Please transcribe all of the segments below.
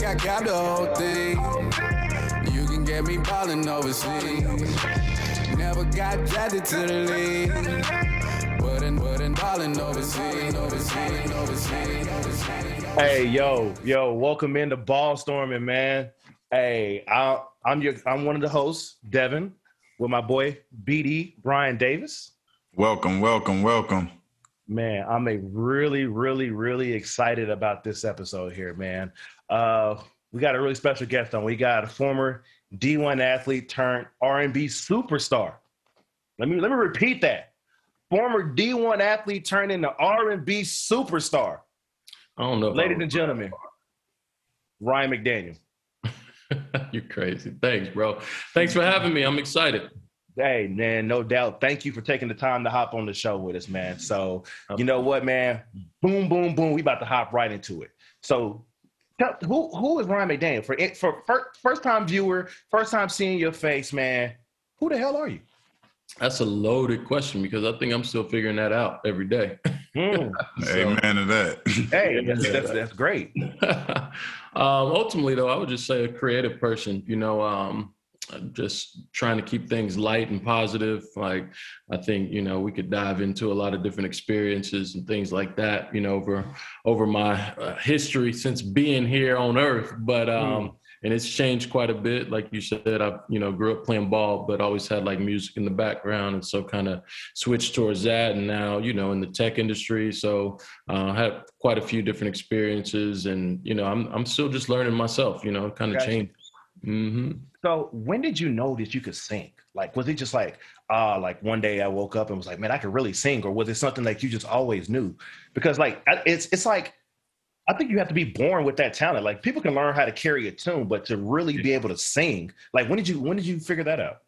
like I got the whole thing. You can get me ballin' overseas. Never got drafted to the league. But in, but in ballin' overseas, overseas, overseas, overseas. Hey, yo, yo, welcome into Ball Storming, man. Hey, I, I'm your, I'm one of the hosts, Devin, with my boy BD Brian Davis. Welcome, welcome, welcome. Man, I'm a really, really, really excited about this episode here, man. Uh, we got a really special guest on. We got a former D1 athlete turned R&B superstar. Let me let me repeat that. Former D1 athlete turned into R&B superstar. I don't know. Ladies and gentlemen, Ryan McDaniel. You're crazy. Thanks, bro. Thanks for having me. I'm excited. Hey, man, no doubt. Thank you for taking the time to hop on the show with us, man. So, you know what, man? Boom, boom, boom. We about to hop right into it. So, who who is Ryan McDaniel? For for first, first time viewer, first time seeing your face, man. Who the hell are you? That's a loaded question because I think I'm still figuring that out every day. Mm. Amen to that. Hey, that's, that's, that's great. um, ultimately, though, I would just say a creative person. You know, um, just trying to keep things light and positive. Like I think you know we could dive into a lot of different experiences and things like that. You know, over over my uh, history since being here on Earth, but um, Mm. and it's changed quite a bit. Like you said, I you know grew up playing ball, but always had like music in the background, and so kind of switched towards that. And now you know in the tech industry, so uh, had quite a few different experiences, and you know I'm I'm still just learning myself. You know, kind of Gotcha. changed. hmm So, when did you know that you could sing? Like, was it just like, uh, like one day I woke up and was like, man, I could really sing, or was it something that you just always knew? Because like, it's it's like, I think you have to be born with that talent. Like, people can learn how to carry a tune, but to really be able to sing, like, when did you when did you figure that out?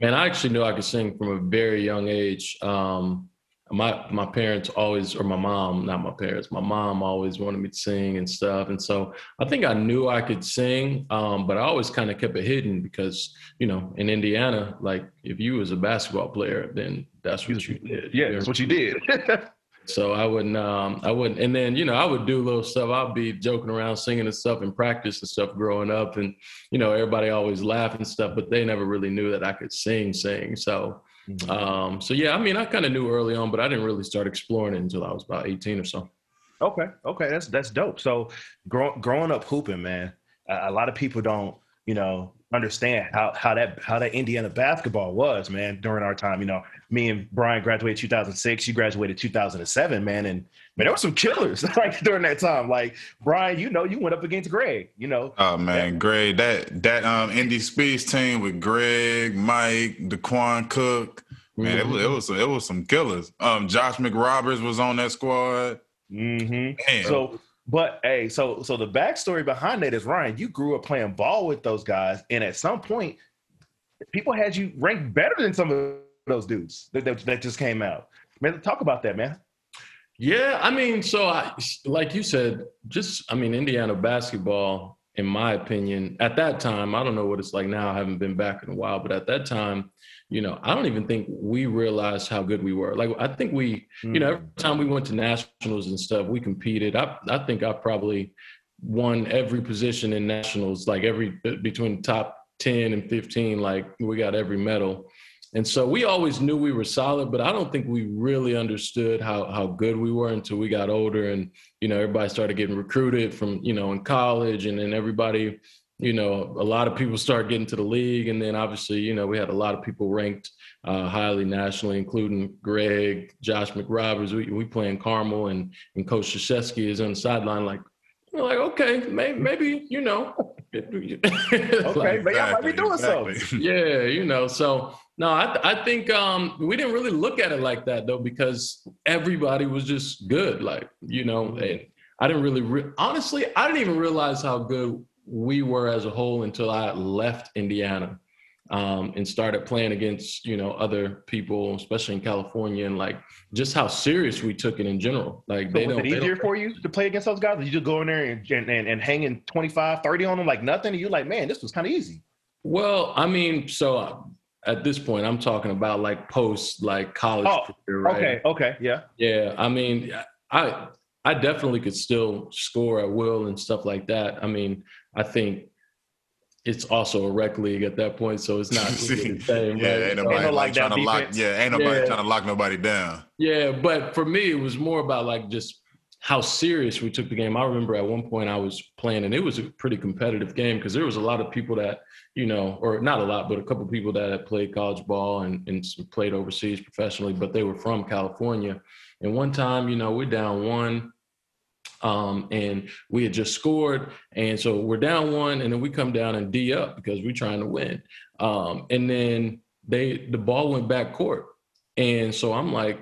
Man, I actually knew I could sing from a very young age. Um, my my parents always, or my mom, not my parents, my mom always wanted me to sing and stuff. And so I think I knew I could sing, um, but I always kind of kept it hidden because you know in Indiana, like if you was a basketball player, then that's what you did. Yeah, that's what you did. So I wouldn't, um, I wouldn't, and then you know I would do little stuff. I'd be joking around, singing and stuff in practice and stuff growing up, and you know everybody always laugh and stuff, but they never really knew that I could sing, sing. So, um, so yeah, I mean I kind of knew early on, but I didn't really start exploring it until I was about eighteen or so. Okay, okay, that's that's dope. So, grow, growing up hooping, man, a, a lot of people don't, you know, understand how how that how that Indiana basketball was, man, during our time. You know, me and Brian graduated 2006. You graduated 2007, man, and man, there were some killers like during that time. Like Brian, you know, you went up against Greg. You know, Oh man, Greg, that that um Indy Spiece team with Greg, Mike, Daequan Cook, man, it was it was it was some killers. Um, Josh McRoberts was on that squad. hmm Man, So, but hey, so so the backstory behind that is Ryan, you grew up playing ball with those guys, and at some point, people had you ranked better than some of those dudes that, that, that just came out. Man, talk about that, man. Yeah, I mean, so I, like you said, just I mean, Indiana basketball, in my opinion, at that time, I don't know what it's like now. I haven't been back in a while, but at that time, you know, I don't even think we realized how good we were. Like, I think we, you know, every mm. time we went to nationals and stuff, we competed. I, I think I probably won every position in nationals, like every between top ten and fifteen. Like, we got every medal. And so we always knew we were solid, but I don't think we really understood how how good we were until we got older and you know everybody started getting recruited from you know in college and then everybody you know a lot of people start getting to the league and then obviously you know we had a lot of people ranked uh, highly nationally including Greg, Josh McRoberts. We we playing Carmel and and Coach Krzyzewski is on the sideline like we're like okay maybe maybe you know Okay, but y'all might be doing something. yeah, you know. So no, I I think um, we didn't really look at it like that though because everybody was just good. Like you know, and I didn't really re- honestly I didn't even realize how good we were as a whole until I left Indiana um, and started playing against you know other people, especially in California, and like just how serious we took it in general. Like So they was don't. it easier don't- for you to play against those guys? Did you just go in there and, and, and, and hanging 25, 30 on them like nothing? And you're like, man, this was kind of easy. Well, I mean, so uh, at this point, I'm talking about like post like college Oh, career, right? Okay, okay, yeah. Yeah, I mean, I I definitely could still score at will and stuff like that. I mean, I think it's also a rec league at that point, so it's not really the same. yeah, right? ain't nobody like trying to lock. Yeah, ain't nobody Yeah. trying to lock nobody down. Yeah, but for me, it was more about like just how serious we took the game. I remember at one point I was playing, and it was a pretty competitive game because there was a lot of people that you know, or not a lot, but a couple people that had played college ball and, and played overseas professionally, but they were from California. And one time, you know, we're down one. Um, and we had just scored, and so we're down one, and then we come down and D up because we're trying to win. Um, and then they the ball went back court, and so I'm like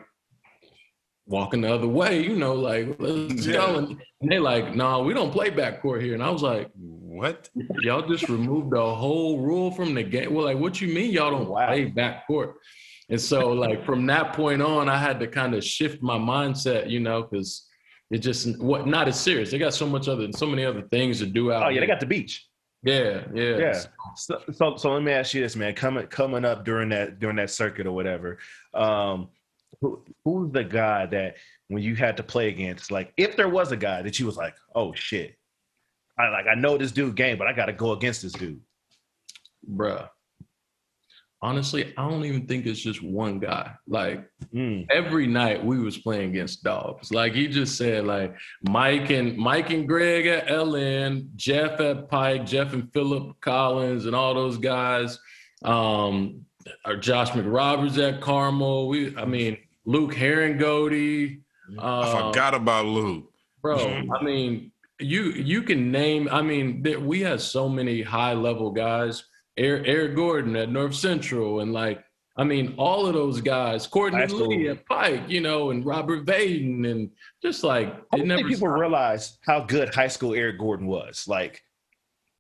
walking the other way, you know, like let's go. And they like, no, nah, we don't play back court here. And I was like, What? y'all just removed the whole rule from the game. Well, like, what you mean y'all don't Wow. play back court? And so, like, from that point on, I had to kind of shift my mindset, you know, because it just what not as serious. They got so much other, so many other things to do out. Oh yeah, they got the beach. yeah, yeah, Yeah. So, so, so let me ask you this, man. Coming coming up during that during that circuit or whatever, um, who, who's the guy that when you had to play against, like, if there was a guy that you was like, oh shit, I like I know this dude game, but I got to go against this dude. bruh. Honestly, I don't even think it's just one guy. Like Mm. every night we was playing against dogs. Like he just said, like Mike and Mike and Greg at LN, Jeff at Pike, Jeff and Philip Collins, and all those guys. Um, or Josh McRoberts at Carmel. We, I mean, Luke Harangody. I Um, forgot about Luke. bro. Mhm. I mean, you you can name. I mean, we had so many high level guys. Eric, Eric Gordon at North Central, and like, I mean, all of those guys. Courtney. Lee at Pike, you know, and Robert Vaden, and just like I don't think people realize how good high school Eric Gordon was. Like,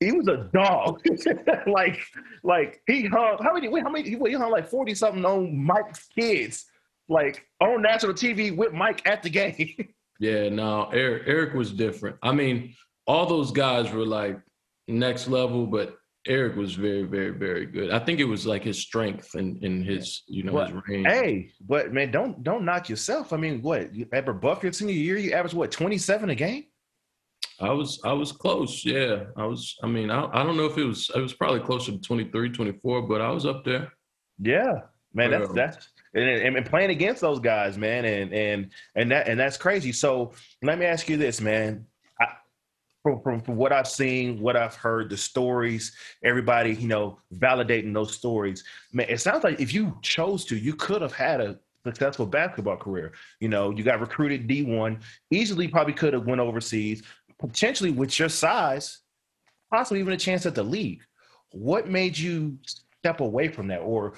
he was a dog. like, like he hung how many? Wait, how many? He, he hung like forty something on Mike's kids, like on national TV with Mike at the game. Yeah, no, Eric Eric was different. I mean, all those guys were like next level, but Eric was very, very, very good. I think it was like his strength and in, his, you know, his range. hey, but man, don't don't knock yourself. I mean, what? You ever buff your senior year? You average what twenty seven a game? I was I was close. Yeah. I was I mean, I, I don't know if it was it was probably closer to 23, 24, but I was up there. Yeah, man, that's that's and, and playing against those guys, man, and and and that and that's crazy. So let me ask you this, man. From, from from what I've seen, what I've heard, the stories, everybody, you know, validating those stories, man, it sounds like if you chose to, you could have had a successful basketball career. You know, you got recruited D one, easily probably could have went overseas, potentially with your size, possibly even a chance at the league. What made you step away from that, or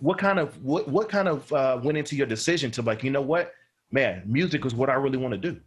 what kind of what what kind of uh, went into your decision to like, you know what, man, music is what I really want to do.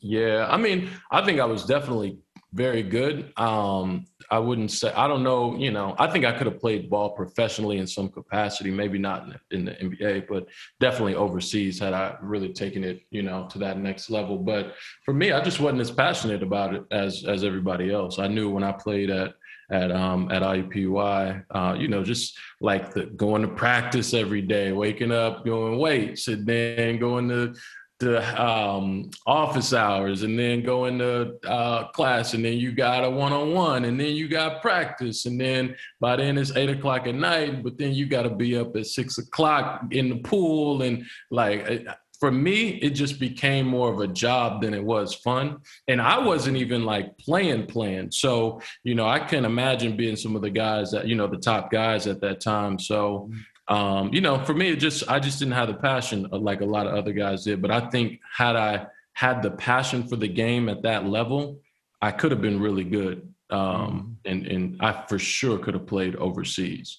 Yeah. I mean, I think I was definitely very good. Um, I wouldn't say I don't know, you know, I think I could have played ball professionally in some capacity, maybe not in the, in the NBA, but definitely overseas had I really taken it, you know, to that next level. But for me, I just wasn't as passionate about it as as everybody else. I knew when I played at at um at IUPUI, uh, you know, just like the going to practice every day, waking up, going weights, and then going to the um, office hours and then going to uh, class and then you got a one-on-one and then you got practice and then by then it's eight o'clock at night but then you got to be up at six o'clock in the pool and like it- for me it just became more of a job than it was fun. And i wasn't even like playing playing. So you know i can imagine being some of the guys that you know the top guys at that time. So um, you know, for me, it just I just didn't have the passion uh, like a lot of other guys did. But I think had I had the passion for the game at that level, I could have been really good. Um, and and I for sure could have played overseas.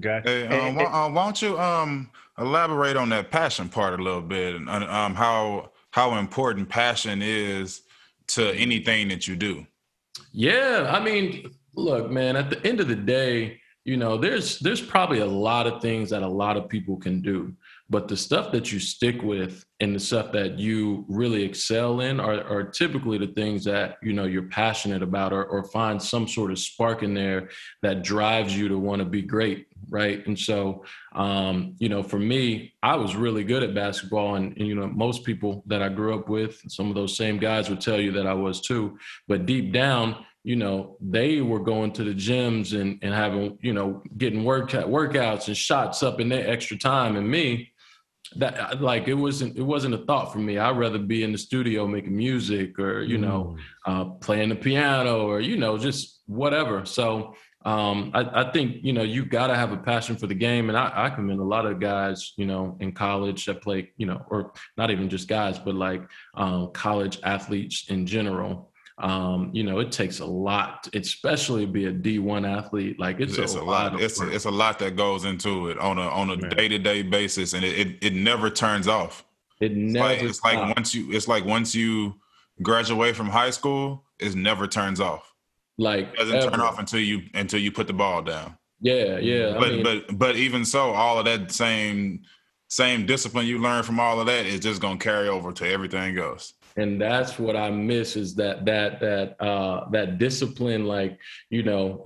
Gotcha. Hey, um, And- why, uh, why don't you um elaborate on that passion part a little bit and uh, um how how important passion is to anything that you do. Yeah, I mean, look, man, at the end of the day, you know, there's there's probably a lot of things that a lot of people can do, but the stuff that you stick with and the stuff that you really excel in are, are typically the things that you know you're passionate about or, or find some sort of spark in there that drives you to want to be great right? And so, um, you know, for me, I was really good at basketball, and, and, you know, most people that I grew up with, some of those same guys would tell you that I was too. But deep down, you know, they were going to the gyms and and having, you know, getting workout workouts and shots up in their extra time, and me. That like it wasn't it wasn't a thought for me. I'd rather be in the studio making music or you know mm. uh, playing the piano or you know just whatever. So um, I, I, think you know you got to have a passion for the game, and I, I commend a lot of guys, you know, in college that play, you know, or not even just guys, but like um, college athletes in general. Um, you know, it takes a lot, especially be a D one athlete. Like it's, it's a, a, lot. lot it's a, it's a lot that goes into it on a on a day to day basis, and it, it, it never turns off. It never. It's like, it's like once you it's like once you graduate from high school, it never turns off. Like it doesn't ever. turn off until you until you put the ball down. Yeah, yeah. But I mean, but but even so, all of that same same discipline you learn from all of that is just gonna carry over to everything else and that's what i miss is that that that uh that discipline like you know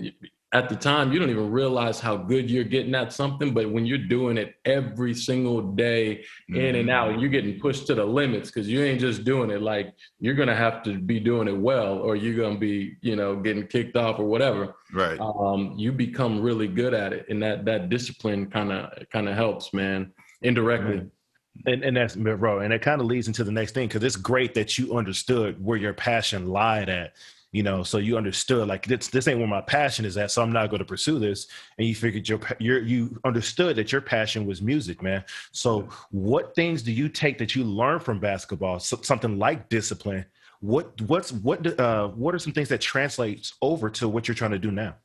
at the time you don't even realize how good you're getting at something but when you're doing it every single day mm-hmm. in and out mm-hmm. you're getting pushed to the limits because you ain't just doing it like you're gonna have to be doing it well or you're gonna be you know getting kicked off or whatever right um, you become really good at it and that that discipline kind of kind of helps man indirectly mm-hmm. And, and that's bro, and it kind of leads into the next thing because it's great that you understood where your passion lied at you know so you understood like this this ain't where my passion is at so i'm not going to pursue this. And you figured your your you understood that your passion was music man. So what things do you take that you learn from basketball so, something like discipline? What what's what uh what are some things that translates over to what you're trying to do now?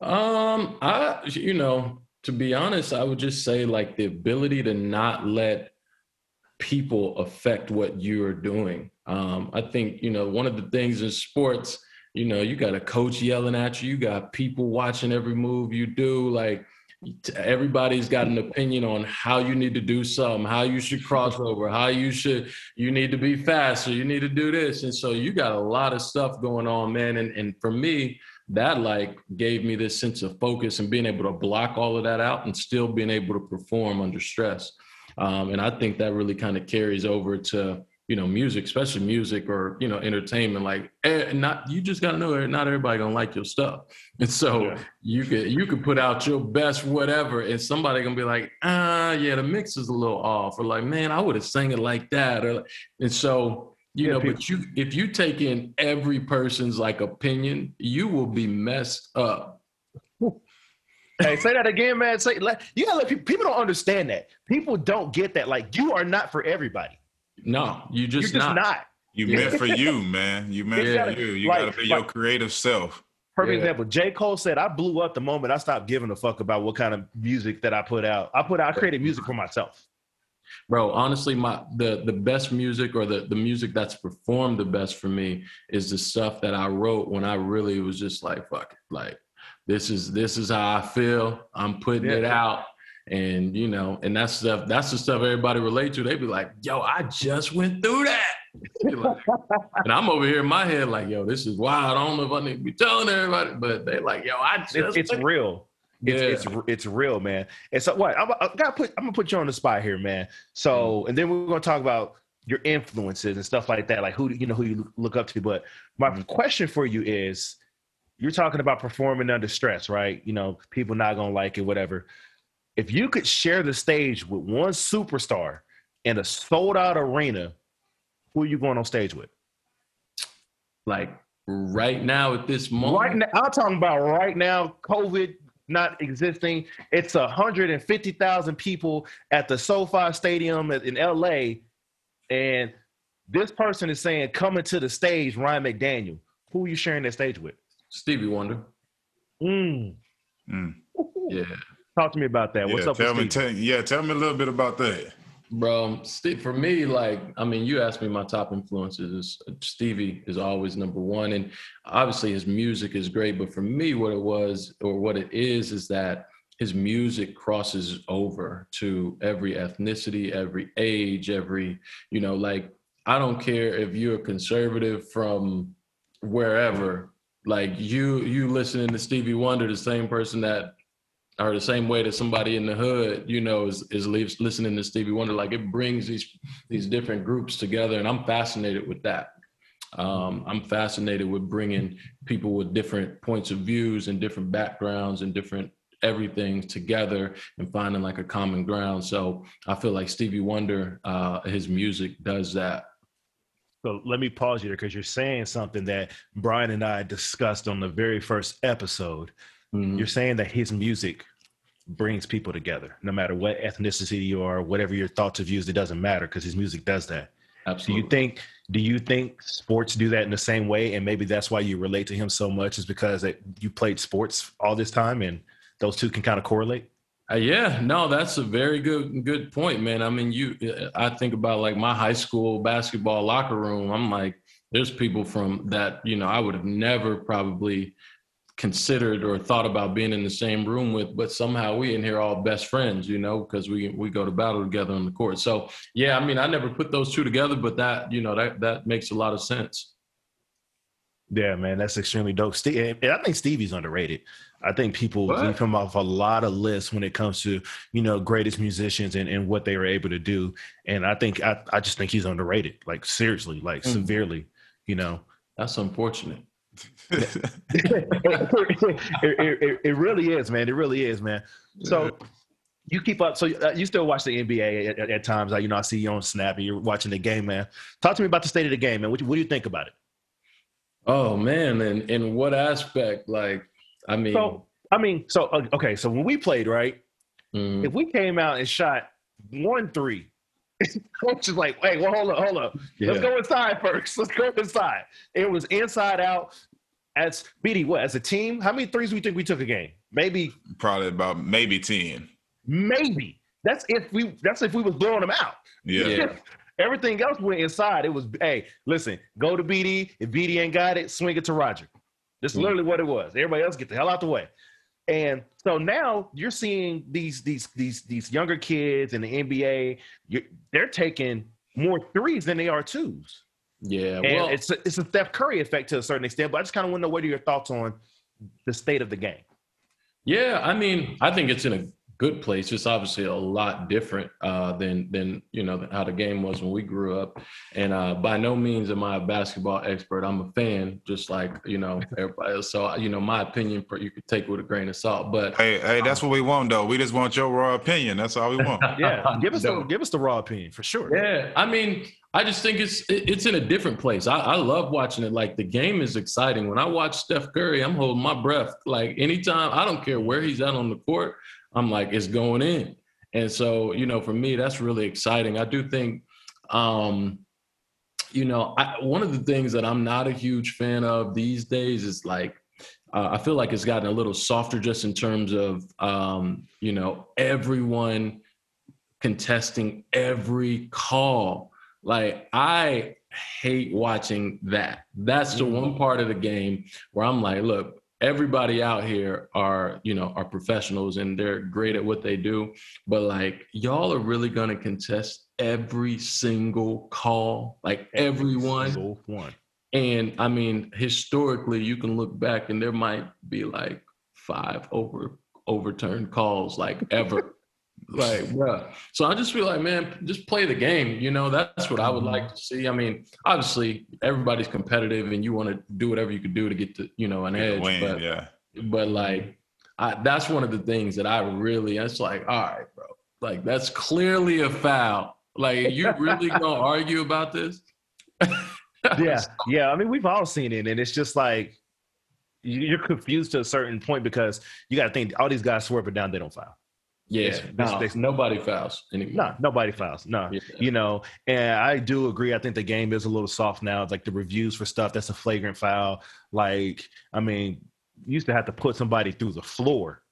Um i you know to be honest i would just say like the ability to not let people affect what you're doing um, I think, you know, one of the things in sports, you know, you got a coach yelling at you, you got people watching every move you do. Like everybody's got an opinion on how you need to do something, how you should cross over, how you should, you need to be faster, you need to do this. And so you got a lot of stuff going on, man. And, and for me, that like gave me this sense of focus and being able to block all of that out and still being able to perform under stress. Um, and I think that really kind of carries over to, you know music especially music or you know entertainment like eh, not you just gotta know not everybody gonna like your stuff and so yeah. you could you could put out your best whatever and somebody gonna be like ah yeah the mix is a little off or like man i would have sang it like that or and so you yeah, know people. but you if you take in every person's like opinion you will be messed up hey, say that again, man. Say, you gotta let people, people don't understand that. People don't get that. Like, you are not for everybody. No, you just, You're just not. not. You meant for you, man. You meant yeah. for you. You like, gotta be like, your creative self. Perfect yeah. example. J. Cole said, I blew up the moment I stopped giving a fuck about what kind of music that I put out. I put out I created music for myself. Bro, honestly, my the the best music or the, the music that's performed the best for me is the stuff that I wrote when I really was just like, fuck it. Like this is this is how I feel. I'm putting yeah. it out and you know, and that's stuff. That's the stuff everybody relate to. They be like, "Yo, I just went through that," like, and I'm over here in my head like, "Yo, this is wild. I don't know if I need to be telling everybody," but they like, "Yo, I just." It's, it's real. Yeah. It's, it's it's real, man. And so what? I'm, I gotta put. I'm gonna put you on the spot here, man. So, mm. and then we're gonna talk about your influences and stuff like that, like who you know who you look up to. But my mm. question for you is, you're talking about performing under stress, right? You know, people not gonna like it, whatever if you could share the stage with one superstar in a sold out arena, who are you going on stage with? Like right now at this moment? Right now, I'm talking about right now, COVID not existing. It's 150,000 people at the SoFi Stadium in LA. And this person is saying, coming to the stage, Ryan McDaniel. Who are you sharing that stage with? Stevie Wonder. Mm. Mm. Yeah. Talk to me about that. What's yeah, up? Tell me, tell, yeah, tell me a little bit about that. Bro, for me, like, I mean, you asked me my top influences. Stevie is always number one. And obviously his music is great. But for me, what it was or what it is, is that his music crosses over to every ethnicity, every age, every, you know, like, I don't care if you're a conservative from wherever, like you, you listening to Stevie Wonder, the same person that or the same way that somebody in the hood, you know, is is listening to Stevie Wonder. Like it brings these these different groups together, and I'm fascinated with that. Um, I'm fascinated with bringing people with different points of views and different backgrounds and different everything together and finding like a common ground. So I feel like Stevie Wonder, uh, his music does that. So let me pause you there because you're saying something that Brian and I discussed on the very first episode. Mm-hmm. You're saying that his music brings people together, no matter what ethnicity you are, whatever your thoughts or views, it doesn't matter because his music does that. Absolutely. Do you think do you think sports do that in the same way and maybe that's why you relate to him so much is because that you played sports all this time and those two can kind of correlate? Uh, yeah, no, that's a very good good point, man. I mean, you I think about like my high school basketball locker room. I'm like there's people from that, you know, I would have never probably considered or thought about being in the same room with, but somehow we in here all best friends, you know, because we we go to battle together on the court. So yeah, I mean, I never put those two together, but that you know that that makes a lot of sense. Yeah, man, that's extremely dope. Steve, I think Stevie's underrated. I think people what? leave him off a lot of lists when it comes to you know greatest musicians and, and what they were able to do. And I think I, I just think he's underrated, like seriously, like mm. severely. You know, that's unfortunate it, it, it, really is, man. It really is, man. So you keep up. So uh, you still watch the NBA at, at, at times. you know, I see you on Snap and you're watching the game, man. Talk to me about the state of the game, man. What, what do you think about it? Oh man, and in what aspect? Like, I mean, so I mean, so uh, okay, so when we played, right? Mm-hmm. If we came out and shot one three coach is like, "Wait, well, hold up, hold up. Yeah. Let's go inside first. Let's go inside." It was inside out. As BD, what as a team? How many threes do we think we took a game? Maybe probably about maybe ten. Maybe that's if we that's if we was blowing them out. Yeah. yeah. Everything else went inside. It was, hey, listen, go to BD. If BD ain't got it, swing it to Roger. That's mm literally what it was. Everybody else get the hell out the way. And so now you're seeing these these these these younger kids in the NBA. they're taking more threes than they are twos. Yeah, and well, it's a, it's a Steph Curry effect to a certain extent. But I just kind of want to know what are your thoughts on the state of the game? Yeah, I mean, I think it's in a good place. It's obviously a lot different uh, than than you know how the game was when we grew up. And uh, by no means am I a basketball expert. I'm a fan, just like you know everybody else. So you know my opinion, you could take with a grain of salt. But hey, hey, that's um, what we want though. We just want your raw opinion. That's all we want. yeah, give us the, give us the raw opinion for sure. Yeah, I mean. I just think it's it's in a different place. I, I, love watching it. Like the game is exciting. When I watch Steph Curry, I'm holding my breath. Like anytime, I don't care where he's at on the court. I'm like, it's going in. And so, you know, for me, that's really exciting. I do think, um, you know, I, one of the things that I'm not a huge fan of these days is like, uh, I feel like it's gotten a little softer just in terms of, um, you know, everyone contesting every call. Like, I hate watching that. That's the one mm-hmm. part of the game where I'm like, look, everybody out here are you know are professionals and they're great at what they do but like y'all are really going to contest every single call like everyone. one. And i mean historically you can look back and there might be like five over overturned calls like ever like, yeah. So I just feel like, man, just play the game. You know, that's what I would like to see. I mean, obviously, everybody's competitive, and you want to do whatever you could do to get to, you know, an edge. Win, but, yeah. But like, I, that's one of the things that I really. It's like, all right, bro. Like, that's clearly a foul. Like, you really gonna argue about this? yeah, yeah. I mean, we've all seen it, and it's just like you're confused to a certain point because you got to think all these guys swear, but down they don't foul. Yeah, no, nobody fouls anymore. No, nobody fouls. No, yeah. you know, and I do agree. I think the game is a little soft now. It's like the reviews for stuff that's a flagrant foul. Like, I mean, you used to have to put somebody through the floor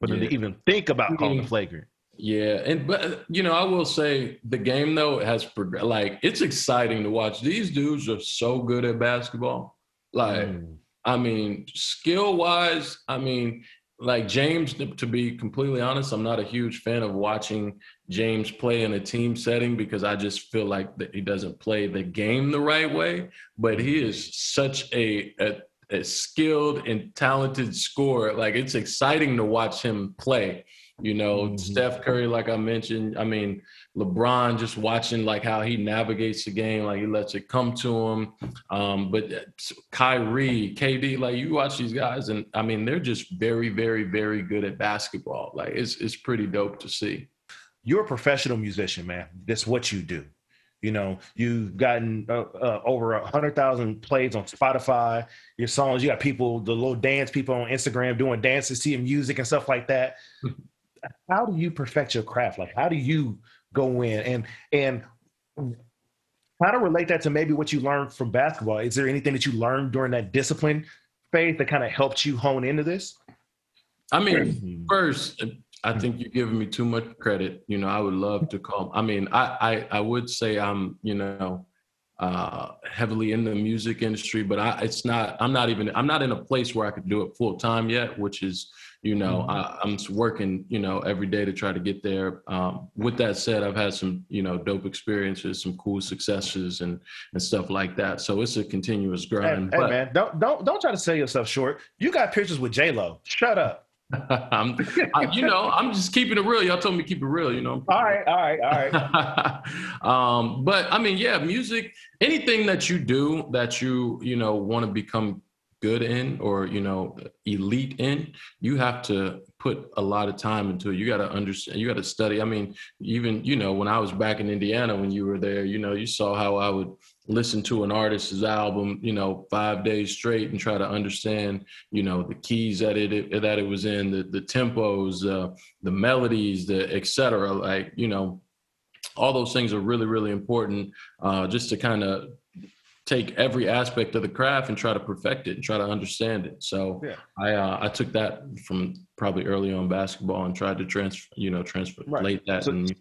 for them to even think about calling flagrant. Yeah, and but you know, I will say the game though has progressed. Like, it's exciting to watch. These dudes are so good at basketball. Like, mm. I mean, skill wise, I mean, like James, to be completely honest, I'm not a huge fan of watching James play in a team setting because I just feel like that he doesn't play the game the right way. But he is such a, a a skilled and talented scorer. Like it's exciting to watch him play. You know, mm-hmm. Steph Curry, like I mentioned. I mean, LeBron, just watching like how he navigates the game, like he lets it come to him. Um, but uh, Kyrie, KD, like you watch these guys, and I mean, they're just very, very, very good at basketball. Like it's it's pretty dope to see. You're a professional musician, man. That's what you do. You know, you've gotten uh, uh, over a hundred thousand plays on Spotify. Your songs, you got people, the little dance people on Instagram doing dances to your music and stuff like that. how do you perfect your craft? Like, how do you go in and and how to relate that to maybe what you learned from basketball? Is there anything that you learned during that discipline phase that kind of helped you hone into this? I mean, first, I think you're giving me too much credit. You know, I would love to call. I mean, I I, I would say I'm you know uh, heavily in the music industry, but I it's not. I'm not even. I'm not in a place where I could do it full time yet, which is you know mm-hmm. I, am working you know every day to try to get there. Um, with that said, I've had some you know dope experiences, some cool successes, and and stuff like that. So it's a continuous grind. Hey, hey man, don't don't don't try to sell yourself short. You got pictures with J Lo. Shut up. I'm, I, you know, I'm just keeping it real. Y'all told me to keep it real. You know. All right, all right, all right. um, but I mean, yeah, music. Anything that you do that you you know want to become good in or you know elite in, you have to put a lot of time into it. You got to understand. You got to study. I mean, even you know when I was back in Indiana when you were there, you know, you saw how I would listen to an artist's album, you know, five days straight and try to understand, you know, the keys that it that it was in, the the tempos, uh, the melodies, the etc. Like, you know, all those things are really really important, uh, just to kind of take every aspect of the craft and try to perfect it and try to understand it. So yeah. I uh, I took that from probably early on basketball and tried to transfer, you know, transfer right. that so, in music.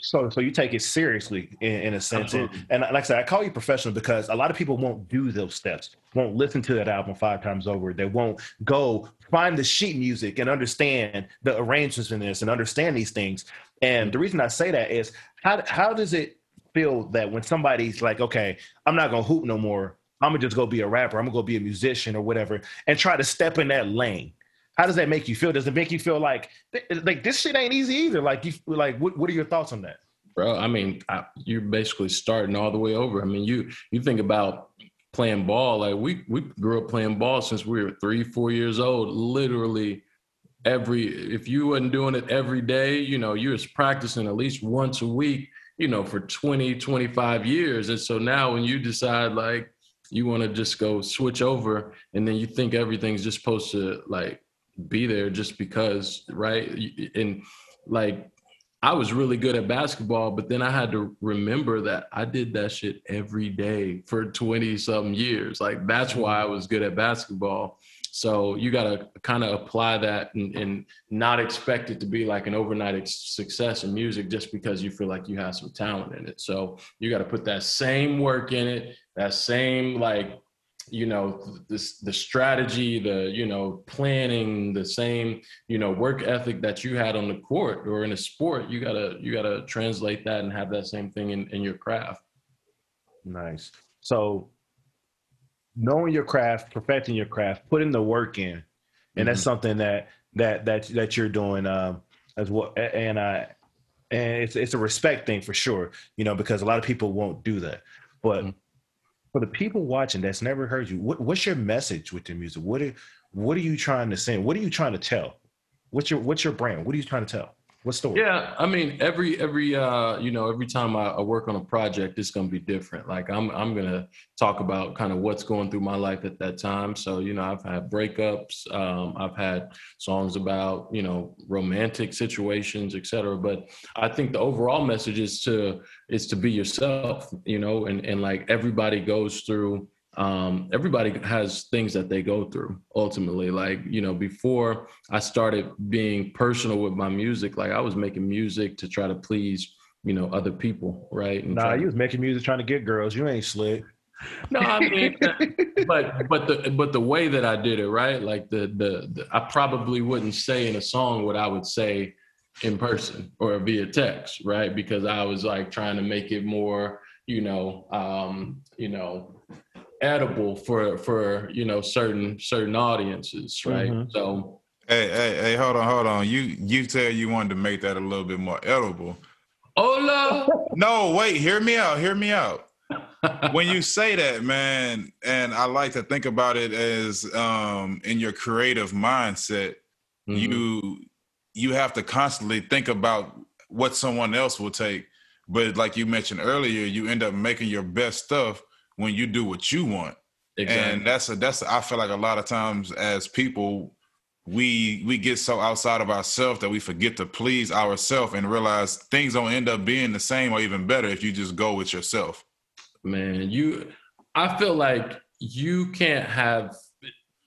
So, so you take it seriously in, in a sense, and, and, like I said, I call you professional because a lot of people won't do those steps, won't listen to that album five times over. They won't go find the sheet music and understand the arrangements in this and understand these things. And the reason I say that is how how does it feel that when somebody's like, okay, I'm not gonna hoop no more, I'm gonna just go be a rapper, I'm gonna go be a musician or whatever, and try to step in that lane how does that make you feel? Does it make you feel like like this shit ain't easy either? Like you like what what are your thoughts on that? Bro, I mean, I, you're basically starting all the way over. I mean, you you think about playing ball like we we grew up playing ball since we were 3 4 years old, literally every if you wasn't doing it every day, you know, you was practicing at least once a week, you know, for 20 25 years. And so now when you decide like you want to just go switch over and then you think everything's just supposed to like be there just because, right? And like I was really good at basketball, but then I had to remember that I did that shit every day for 20 something years. Like that's why I was good at basketball. So you got to kind of apply that and, and, not expect it to be like an overnight success in music just because you feel like you have some talent in it. So you got to put that same work in it, that same like you know this the strategy the you know planning the same you know work ethic that you had on the court or in a sport you gotta you gotta translate that and have that same thing in, in your craft nice so knowing your craft perfecting your craft putting the work in and mm-hmm. that's something that that that that you're doing um as well and i and it's it's a respect thing for sure you know because a lot of people won't do that but mm-hmm for the people watching that's never heard you, what, what's your message with your music? What are what are you trying to say? What are you trying to tell? What's your what's your brand? What are you trying to tell? What story? Yeah, I mean, every every uh, you know, every time I, I work on a project, it's gonna be different. Like I'm I'm gonna talk about kind of what's going through my life at that time. So you know, I've had breakups, um, I've had songs about you know romantic situations, etc. But I think the overall message is to is to be yourself. You know, and and like everybody goes through um, everybody has things that they go through ultimately. Like, you know, before I started being personal with my music, like I was making music to try to please, you know, other people, right? And nah, you was making music trying to get girls. You ain't slick. No, I mean, but but the but the way that I did it, right? Like the, the the I probably wouldn't say in a song what I would say in person or via text, right? Because I was like trying to make it more, you know, um, you know, edible for for you know certain certain audiences, right? Mhm. So Hey, hey, hey, hold on, hold on. You you said you wanted to make that a little bit more edible. hola. No, wait, hear me out, hear me out. when you say that, man, and I like to think about it as um in your creative mindset, Mhm. you you have to constantly think about what someone else will take. But like you mentioned earlier, you end up making your best stuff when you do what you want. exactly. And that's a that's I feel like a lot of times as people we we get so outside of ourselves that we forget to please ourselves and realize things don't end up being the same or even better if you just go with yourself. man you i feel like you can't have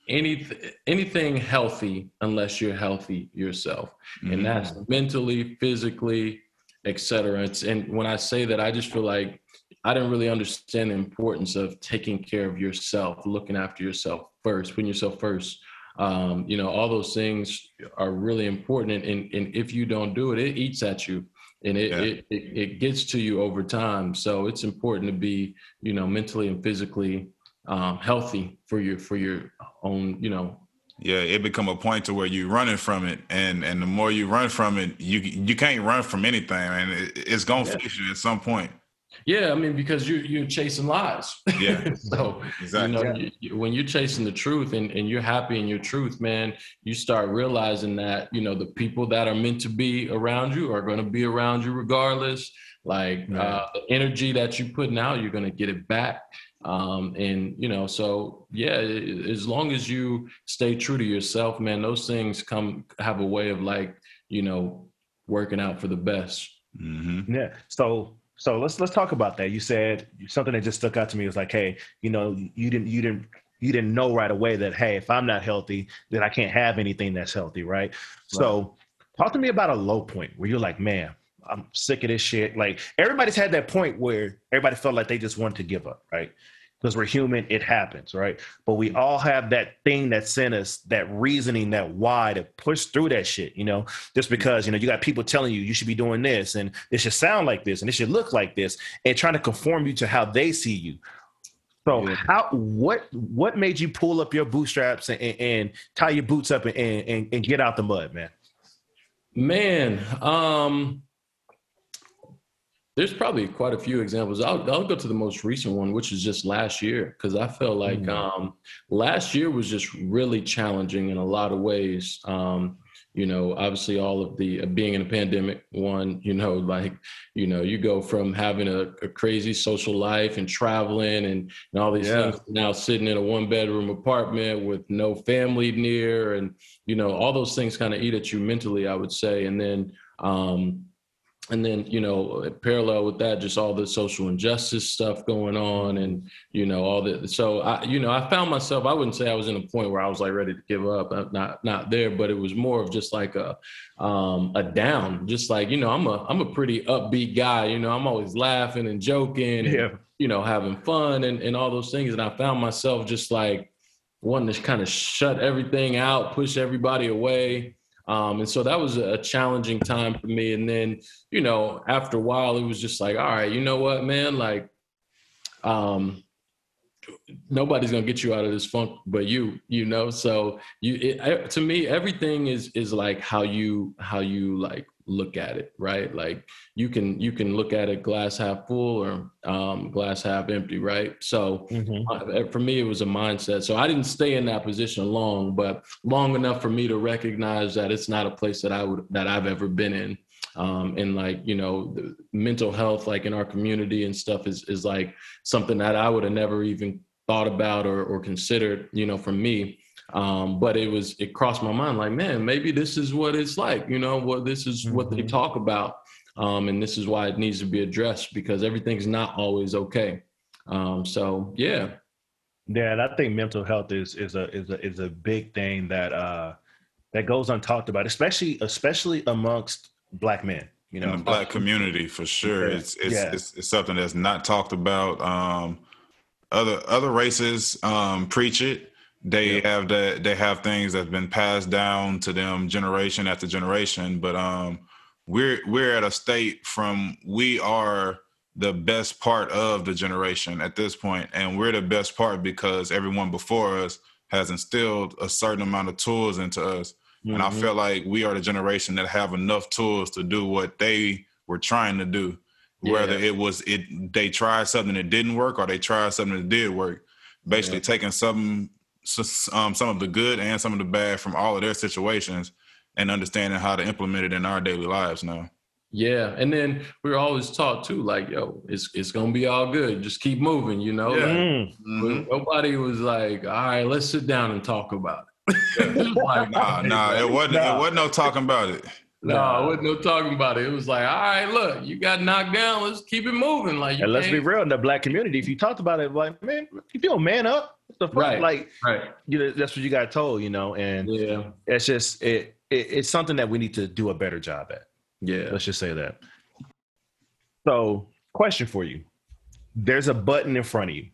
any anything healthy unless you're healthy yourself Mhm. and that's mentally physically etc and when i say that i just feel like i didn't really understand the importance of taking care of yourself looking after yourself first putting yourself first um, you know all those things are really important and, and, and if you don't do it it eats at you and it, Yeah. it, it it gets to you over time so it's important to be you know mentally and physically um, healthy for your for your own you know yeah, it become a point to where you're running from it, and and the more you run from it, you you can't run from anything, and it, it's gonna Yeah. face you at some point. Yeah i mean because you're you're chasing lies Yeah. so Exactly. you know you, you- when you're chasing the truth and, and you're happy in your truth man you start realizing that you know the people that are meant to be around you are going to be around you regardless like Yeah. uh, the energy that you're putting out you're going to get it back um, and you know so yeah as long as you stay true to yourself man those things come have a way of like you know working out for the best hmm Yeah. So so let's let's talk about that. You said something that just stuck out to me was like, hey, you know, you didn't you didn't you didn't know right away that hey, if I'm not healthy, then I can't have anything that's healthy, right? So talk to me about a low point where you're like, man, I'm sick of this shit. Like everybody's had that point where everybody felt like they just wanted to give up, right? Because we're human, it happens, right? But we all have that thing that's in us, that reasoning, that why to push through that shit, you know? Just because, you know, you got people telling you you should be doing this and it should sound like this and it should look like this and trying to conform you to how they see you. So Yeah. how what what made you pull up your bootstraps and, and, and tie your boots up and, and, and get out the mud, man? Man, um, there's probably quite a few examples. I'll, I'll go to the most recent one, which is just last year, because I felt like Mhm. um, last year was just really challenging in a lot of ways. Um, you know, obviously, all of the uh, being in a pandemic, one, you know, like, you know, you go from having a, a crazy social life and traveling and, and all these Yeah. things, now sitting in a one bedroom apartment with no family near and, you know all those things kind of eat at you mentally i would say and then um and then you know parallel with that just all the social injustice stuff going on and you know all the so i you know i found myself i wouldn't say i was in a point where i was like ready to give up I'm not not there but it was more of just like a um a down just like you know i'm a i'm a pretty upbeat guy you know i'm always laughing and joking and, you know, having fun and, and all those things. And I found myself just like wanting to kind of shut everything out, push everybody away. Um, and so that was a challenging time for me. And then, you know, after a while, it was just like, all right, you know what, man, like, um, nobody's gonna get you out of this funk but you you know? So you it, to me everything is is like how you how you like look at it right? Like you can you can look at it glass half full or um, glass half empty right? So Mhm. uh, for me it was a mindset. So i didn't stay in that position long but long enough for me to recognize that it's not a place that i would that i've ever been in um, and like you know the mental health like in our community and stuff is is like something that i would have never even thought about or, or considered you know for me. Um, but it was it crossed my mind like man maybe this is what it's like you know what this is what they Mhm. talk about. Um, and this is why it needs to be addressed because everything's not always okay. Um, so yeah. Yeah, and I think mental health is is a is a is a big thing that uh that goes untalked about, especially especially amongst black men. You in know, the black community for sure. Yeah. It's it's, Yeah. it's it's something that's not talked about. Um, other other races um, preach it. They Yeah. have that they have things that's been passed down to them generation after generation. But um, we're we're at a state from we are the best part of the generation at this point, and we're the best part because everyone before us has instilled a certain amount of tools into us. Mm-hmm. And I mm-hmm. feel like we are the generation that have enough tools to do what they were trying to do. Yeah. Whether it was it they tried something that didn't work or they tried something that did work. Basically yeah. taking some um, some of the good and some of the bad from all of their situations and understanding how to implement it in our daily lives now. Yeah, and then we are always taught too, like, yo, it's it's gonna be all good. Just keep moving, you know. Yeah. Like, mm-hmm. Nobody was like, all right, let's sit down and talk about it. Like, nah, nah, it wasn't. Nah. It wasn't no talking about it. No, nah, it wasn't no talking about it. It was like, all right, look, you got knocked down. Let's keep it moving. Like, and let's be real in the black community. If you talked about it, like, man, you don't man up. the fuck? Right. Like, right. You know, that's what you got told, you know. And yeah, it's just it, it it's something that we need to do a better job at. Yeah. Let's just say that. So, question for you. There's a button in front of you.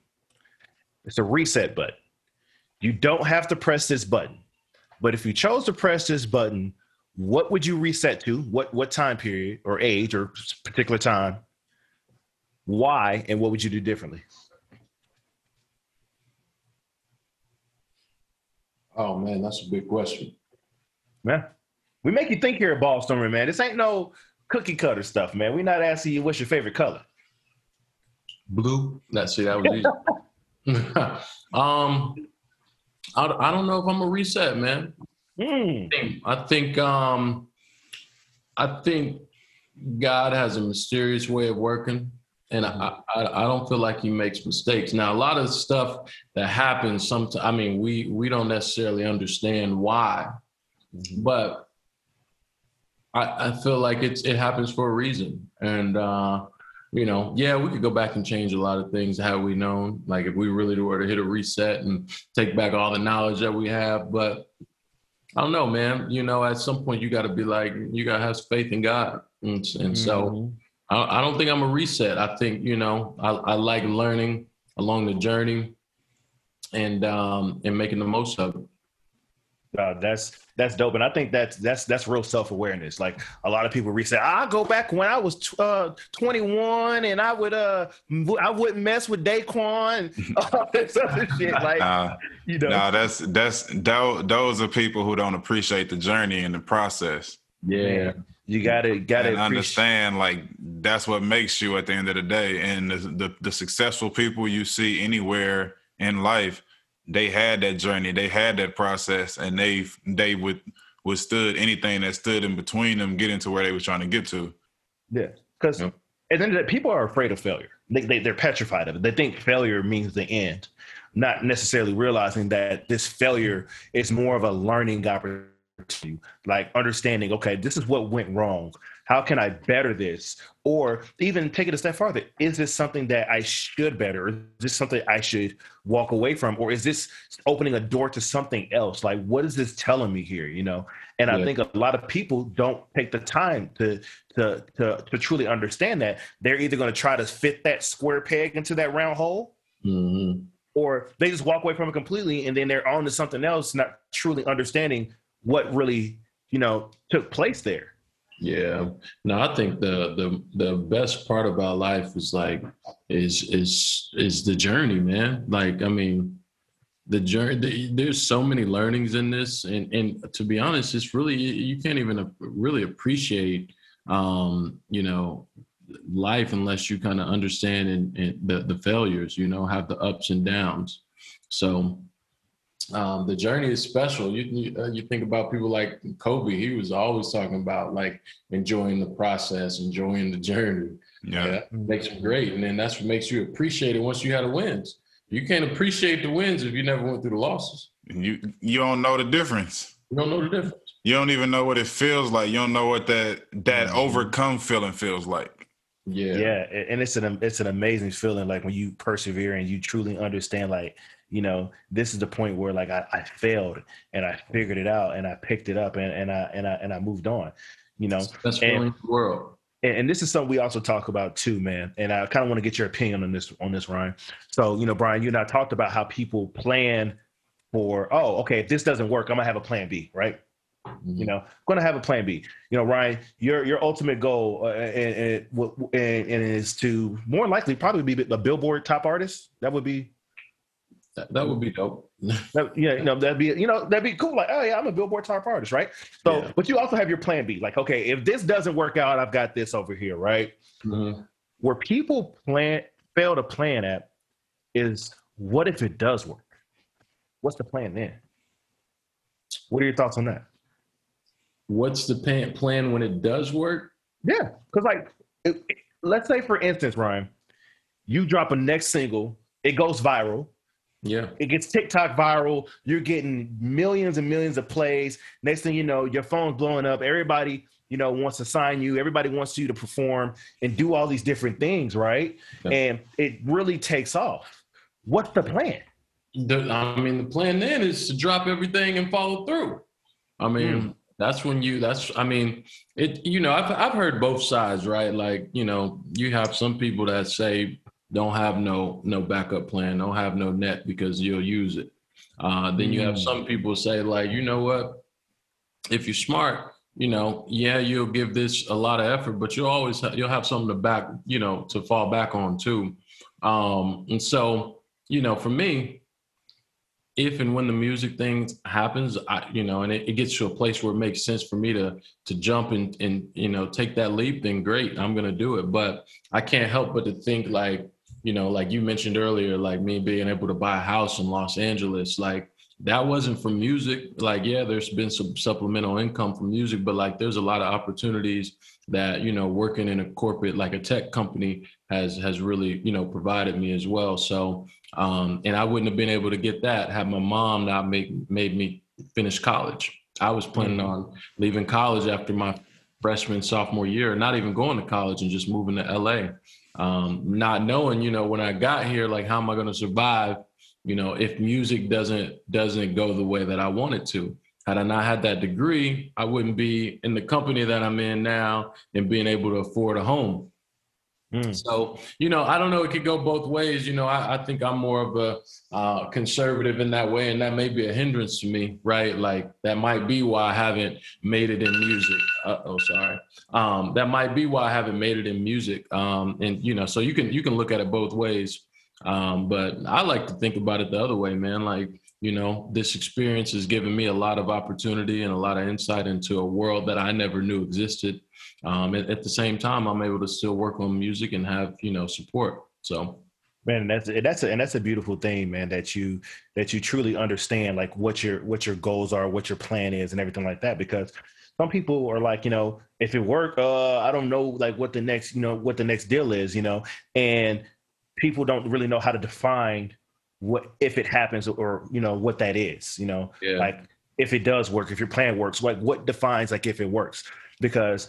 It's a reset button. You don't have to press this button. But if you chose to press this button, what would you reset to? What what time period or age or particular time? Why and what would you do differently? Oh man, that's a big question. Man, We make you think here at Ballstormer, man. This ain't no cookie cutter stuff, man. We're not asking you what's your favorite color. Blue. Let's see, that was easy. um, I, I don't know if I'm a reset, man. Mm. I think, I think um, I think God has a mysterious way of working, and I, I, I don't feel like He makes mistakes. Now, a lot of stuff that happens, sometimes I mean, we we don't necessarily understand why, mm-hmm. but I, I feel like it's it happens for a reason, and uh, you know, yeah, we could go back and change a lot of things had we known. Like if we really were to hit a reset and take back all the knowledge that we have, but I don't know, man. You know, at some point you got to be like, you got to have faith in God, and, and mm-hmm. so I, I, don't think I'm a reset. I think you know, I, I like learning along the journey, and um, and making the most of it. That's that's dope, and I think that's that's that's real self awareness. Like a lot of people reset. I go back when I was uh, 21, and I would uh I wouldn't mess with Daequan and all this other shit. Like nah, you know, nah, that's that's those are people who don't appreciate the journey and the process. Yeah, you gotta gotta understand. Like that's what makes you at the end of the day, and the, the the successful people you see anywhere in life they had that journey, they had that process, and they they would withstood anything that stood in between them getting to where they were trying to get to. Yeah, because yep. and then people are afraid of failure. They, they they're petrified of it. They think failure means the end, not necessarily realizing that this failure is more of a learning opportunity. Like understanding, okay, this is what went wrong. How can I better this? Or even take it a step farther. Is this something that I should better? Is this something I should walk away from? Or is this opening a door to something else? Like, what is this telling me here? You know? And yeah. I think a lot of people don't take the time to to to to truly understand that. They're either going to try to fit that square peg into that round hole. Mm-hmm. Or they just walk away from it completely and then they're on to something else, not truly understanding what really, you know, took place there. Yeah. No, I think the the the best part about life is like is is is the journey, man. Like I mean, the journey. The, there's so many learnings in this, and and to be honest, it's really you can't even really appreciate, um, you know, life unless you kind of understand and, and the the failures. You know, have the ups and downs. So um, the journey is special. You you, uh, you, think about people like Kobe. He was always talking about like enjoying the process, enjoying the journey. Yeah, yeah makes him great, and then that's what makes you appreciate it once you had the wins. You can't appreciate the wins if you never went through the losses. You you don't know the difference. You don't know the difference. You don't even know what it feels like. You don't know what that that mm-hmm. overcome feeling feels like. Yeah, yeah, and it's an it's an amazing feeling like when you persevere and you truly understand like you know, this is the point where like I, I failed and I figured it out and I picked it up and, and I and I and I moved on. You know, best feeling in the world. And, and this is something we also talk about too, man. And I kind of want to get your opinion on this on this, Ryan. So, you know, Brian, you and I talked about how people plan for, oh, okay, if this doesn't work, I'm gonna have a plan B, right? Mm-hmm. You know, I'm going to have a plan B. You know, Ryan, your your ultimate goal uh, and, and, and, and is to more likely probably be a Billboard top artist. That would be that, that would be dope. that, yeah, you know, that'd be you know that'd be cool. Like, oh yeah, I'm a Billboard top artist, right? So, yeah. but you also have your plan B. Like, okay, if this doesn't work out, I've got this over here, right? Mm-hmm. Where people plan fail to plan at is what if it does work? What's the plan then? What are your thoughts on that? What's the plan plan when it does work? Yeah, because like, it, it, let's say for instance, Ryan, you drop a next single, it goes viral yeah. It gets TikTok viral. You're getting millions and millions of plays. Next thing you know, your phone's blowing up. Everybody, you know, wants to sign you. Everybody wants you to perform and do all these different things, right? Yeah. And it really takes off. What's the plan? The, I mean, the plan then is to drop everything and follow through. I mean, mm. that's when you, that's, I mean, it, you know, I've, I've heard both sides, right? Like, you know, you have some people that say, don't have no no backup plan, don't have no net because you'll use it. Uh, then you have mm. some people say like, you know what, if you're smart, you know, yeah, you'll give this a lot of effort, but you'll always ha- you'll have something to back, you know, to fall back on too. Um, and so, you know, for me, if and when the music thing happens, I, you know, and it, it, gets to a place where it makes sense for me to to jump and and you know take that leap, then great, I'm gonna do it. But I can't help but to think like, you know, like you mentioned earlier, like me being able to buy a house in Los Angeles, like that wasn't from music. Like, yeah, there's been some supplemental income from music, but like there's a lot of opportunities that, you know, working in a corporate, like a tech company has has really, you know, provided me as well. So um, and I wouldn't have been able to get that had my mom not made made me finish college. I was planning mm-hmm. on leaving college after my freshman sophomore year, not even going to college and just moving to LA um, not knowing, you know, when I got here, like how am I going to survive? You know, if music doesn't doesn't go the way that I want it to. Had I not had that degree, I wouldn't be in the company that I'm in now and being able to afford a home. Mm. So, you know, I don't know. It could go both ways. You know, I, I think I'm more of a uh, conservative in that way, and that may be a hindrance to me, right? Like that might be why I haven't made it in music. Uh, oh, sorry. Um, that might be why I haven't made it in music. Um, and you know, so you can you can look at it both ways. Um, but I like to think about it the other way, man. Like, you know, this experience has given me a lot of opportunity and a lot of insight into a world that I never knew existed um, at, at, the same time, I'm able to still work on music and have you know support. So, man, that's that's a, and that's a beautiful thing, man. That you that you truly understand like what your what your goals are, what your plan is, and everything like that. Because some people are like, you know, if it work, uh, I don't know like what the next you know what the next deal is, you know, and people don't really know how to define what if it happens or you know what that is, you know, yeah. like if it does work, if your plan works, like what defines like if it works because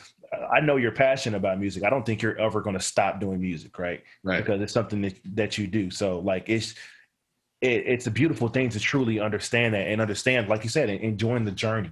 I know you're passionate about music. I don't think you're ever going to stop doing music, right? Right. Because it's something that that you do. So like it's it, it's a beautiful thing to truly understand that and understand, like you said, enjoying the journey.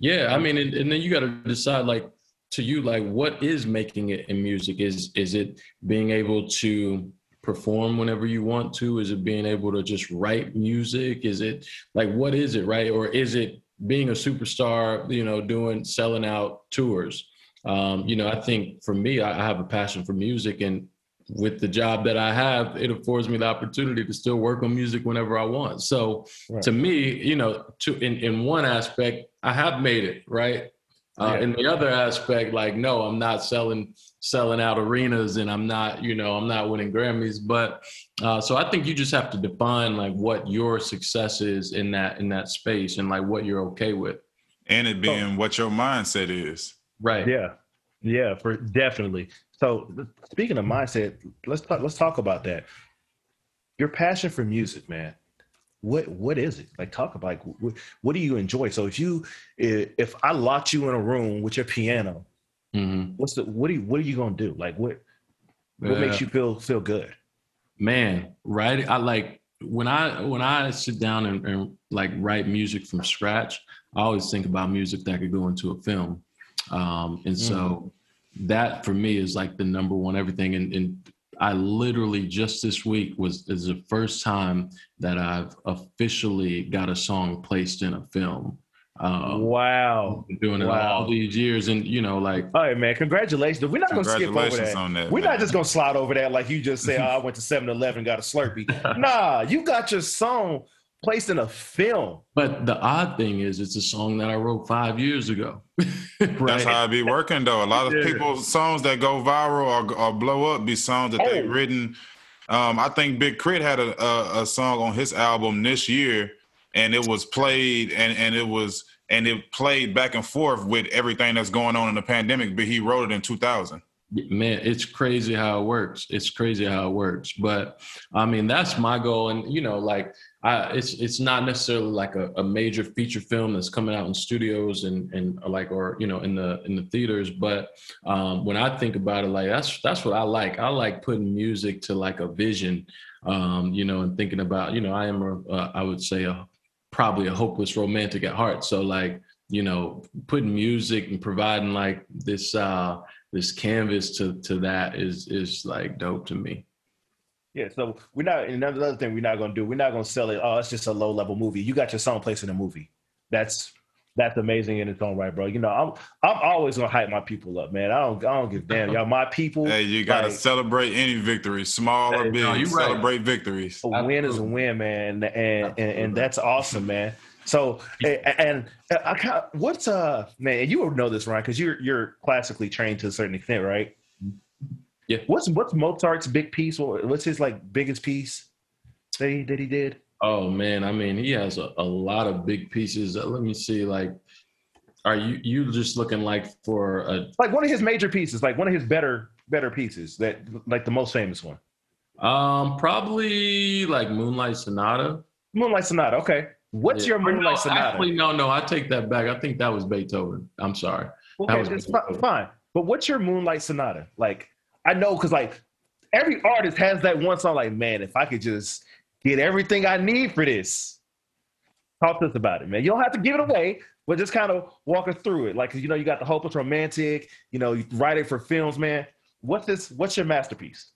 Yeah, I mean, and, and then you got to decide, like, to you, like, what is making it in music? Is is it being able to perform whenever you want to? Is it being able to just write music? Is it like what is it, right? Or is it being a superstar, you know, doing selling out tours? Um, you know, I think for me, I, I have a passion for music, and with the job that I have, it affords me the opportunity to still work on music whenever I want. So right. to me, you know, to in, in one aspect, I have made it, right? Uh, yeah. In the other aspect, like, no, I'm not selling selling out arenas and I'm not, you know, I'm not winning Grammys. But uh, so I think you just have to define like what your success is in that in that space and like what you're okay with. And it being oh. what your mindset is. Right. Yeah. Yeah, for definitely. So speaking of mindset, let's talk let's talk about that. Your passion for music, man. What what is it? Like talk about like what, what do you enjoy? So if you if I locked you in a room with your piano, mm-hmm. what's the what are you what are you gonna do? Like what what uh, makes you feel feel good? Man, right? I like when I when I sit down and, and like write music from scratch, I always think about music that could go into a film um, and so mm. that for me is like the number one everything. And, and I literally just this week was is the first time that I've officially got a song placed in a film. Um, wow. Doing it Wow. all these years. And, you know, like, All right, man. Congratulations. We're not going to skip over that. on that. We're man. not just going to slide over that like you just say, oh, I went to 7 Eleven got a Slurpee. nah, you got your song placed in a film. but the odd thing is, it's a song that I wrote five years ago. right? That's how I be working though. A lot of Yeah. people's songs that go viral or, or blow up be songs that they've Oh. written. Um, I think Big K.R.I.T. had a, a, a song on his album this year, and it was played and and it was and it played back and forth with everything that's going on in the pandemic. But he wrote it in 2000. man it's crazy how it works it's crazy how it works but i mean that's my goal and you know like I, it's it's not necessarily like a, a major feature film that's coming out in studios and and like or you know in the in the theaters but um when i think about it like that's that's what i like i like putting music to like a vision um you know and thinking about you know i am a, uh, i would say a probably a hopeless romantic at heart so like you know putting music and providing like this uh this canvas to to that is is like dope to me. Yeah, so we're not, and another thing we're not going to do, we're not going to sell it. Oh, it's just a low level movie. You got your song placed in a movie. That's that's amazing in its own right, bro. You know, I'm I'm always gonna hype my people up, man. I don't I don't give a damn. Y'all my people. Hey, you gotta like, celebrate any victory, small or big. no, you right. celebrate victories. a win is a win, man, and and, and, and that's awesome, man. So and, and I kind of, what's uh man, and you would know this, Ryan, because you're you're classically trained to a certain extent, right? Yeah. What's what's Mozart's big piece? What- What's his like biggest piece that he that he did? Oh man, I mean he has a, a lot of big pieces. Uh, let me see, like, are you you just looking like for a Like one of his major pieces, like one of his better better pieces, that like the most famous one. um probably like Moonlight Sonata? Moonlight Sonata. Okay. What's Yeah. your Or no, Moonlight Sonata? Actually, no, no, I take that back. I think that was Beethoven. I'm sorry. that okay, was that's fine. But what's your Moonlight Sonata? Like, I know because like every artist has that one song. Like, man, if I could just get everything I need for this, talk to us about it, man. You don't have to give it away, but just kind of walk us through it. Like, you know, you got the hopeless romantic. You know, you write it for films, man. What's this? What's your masterpiece?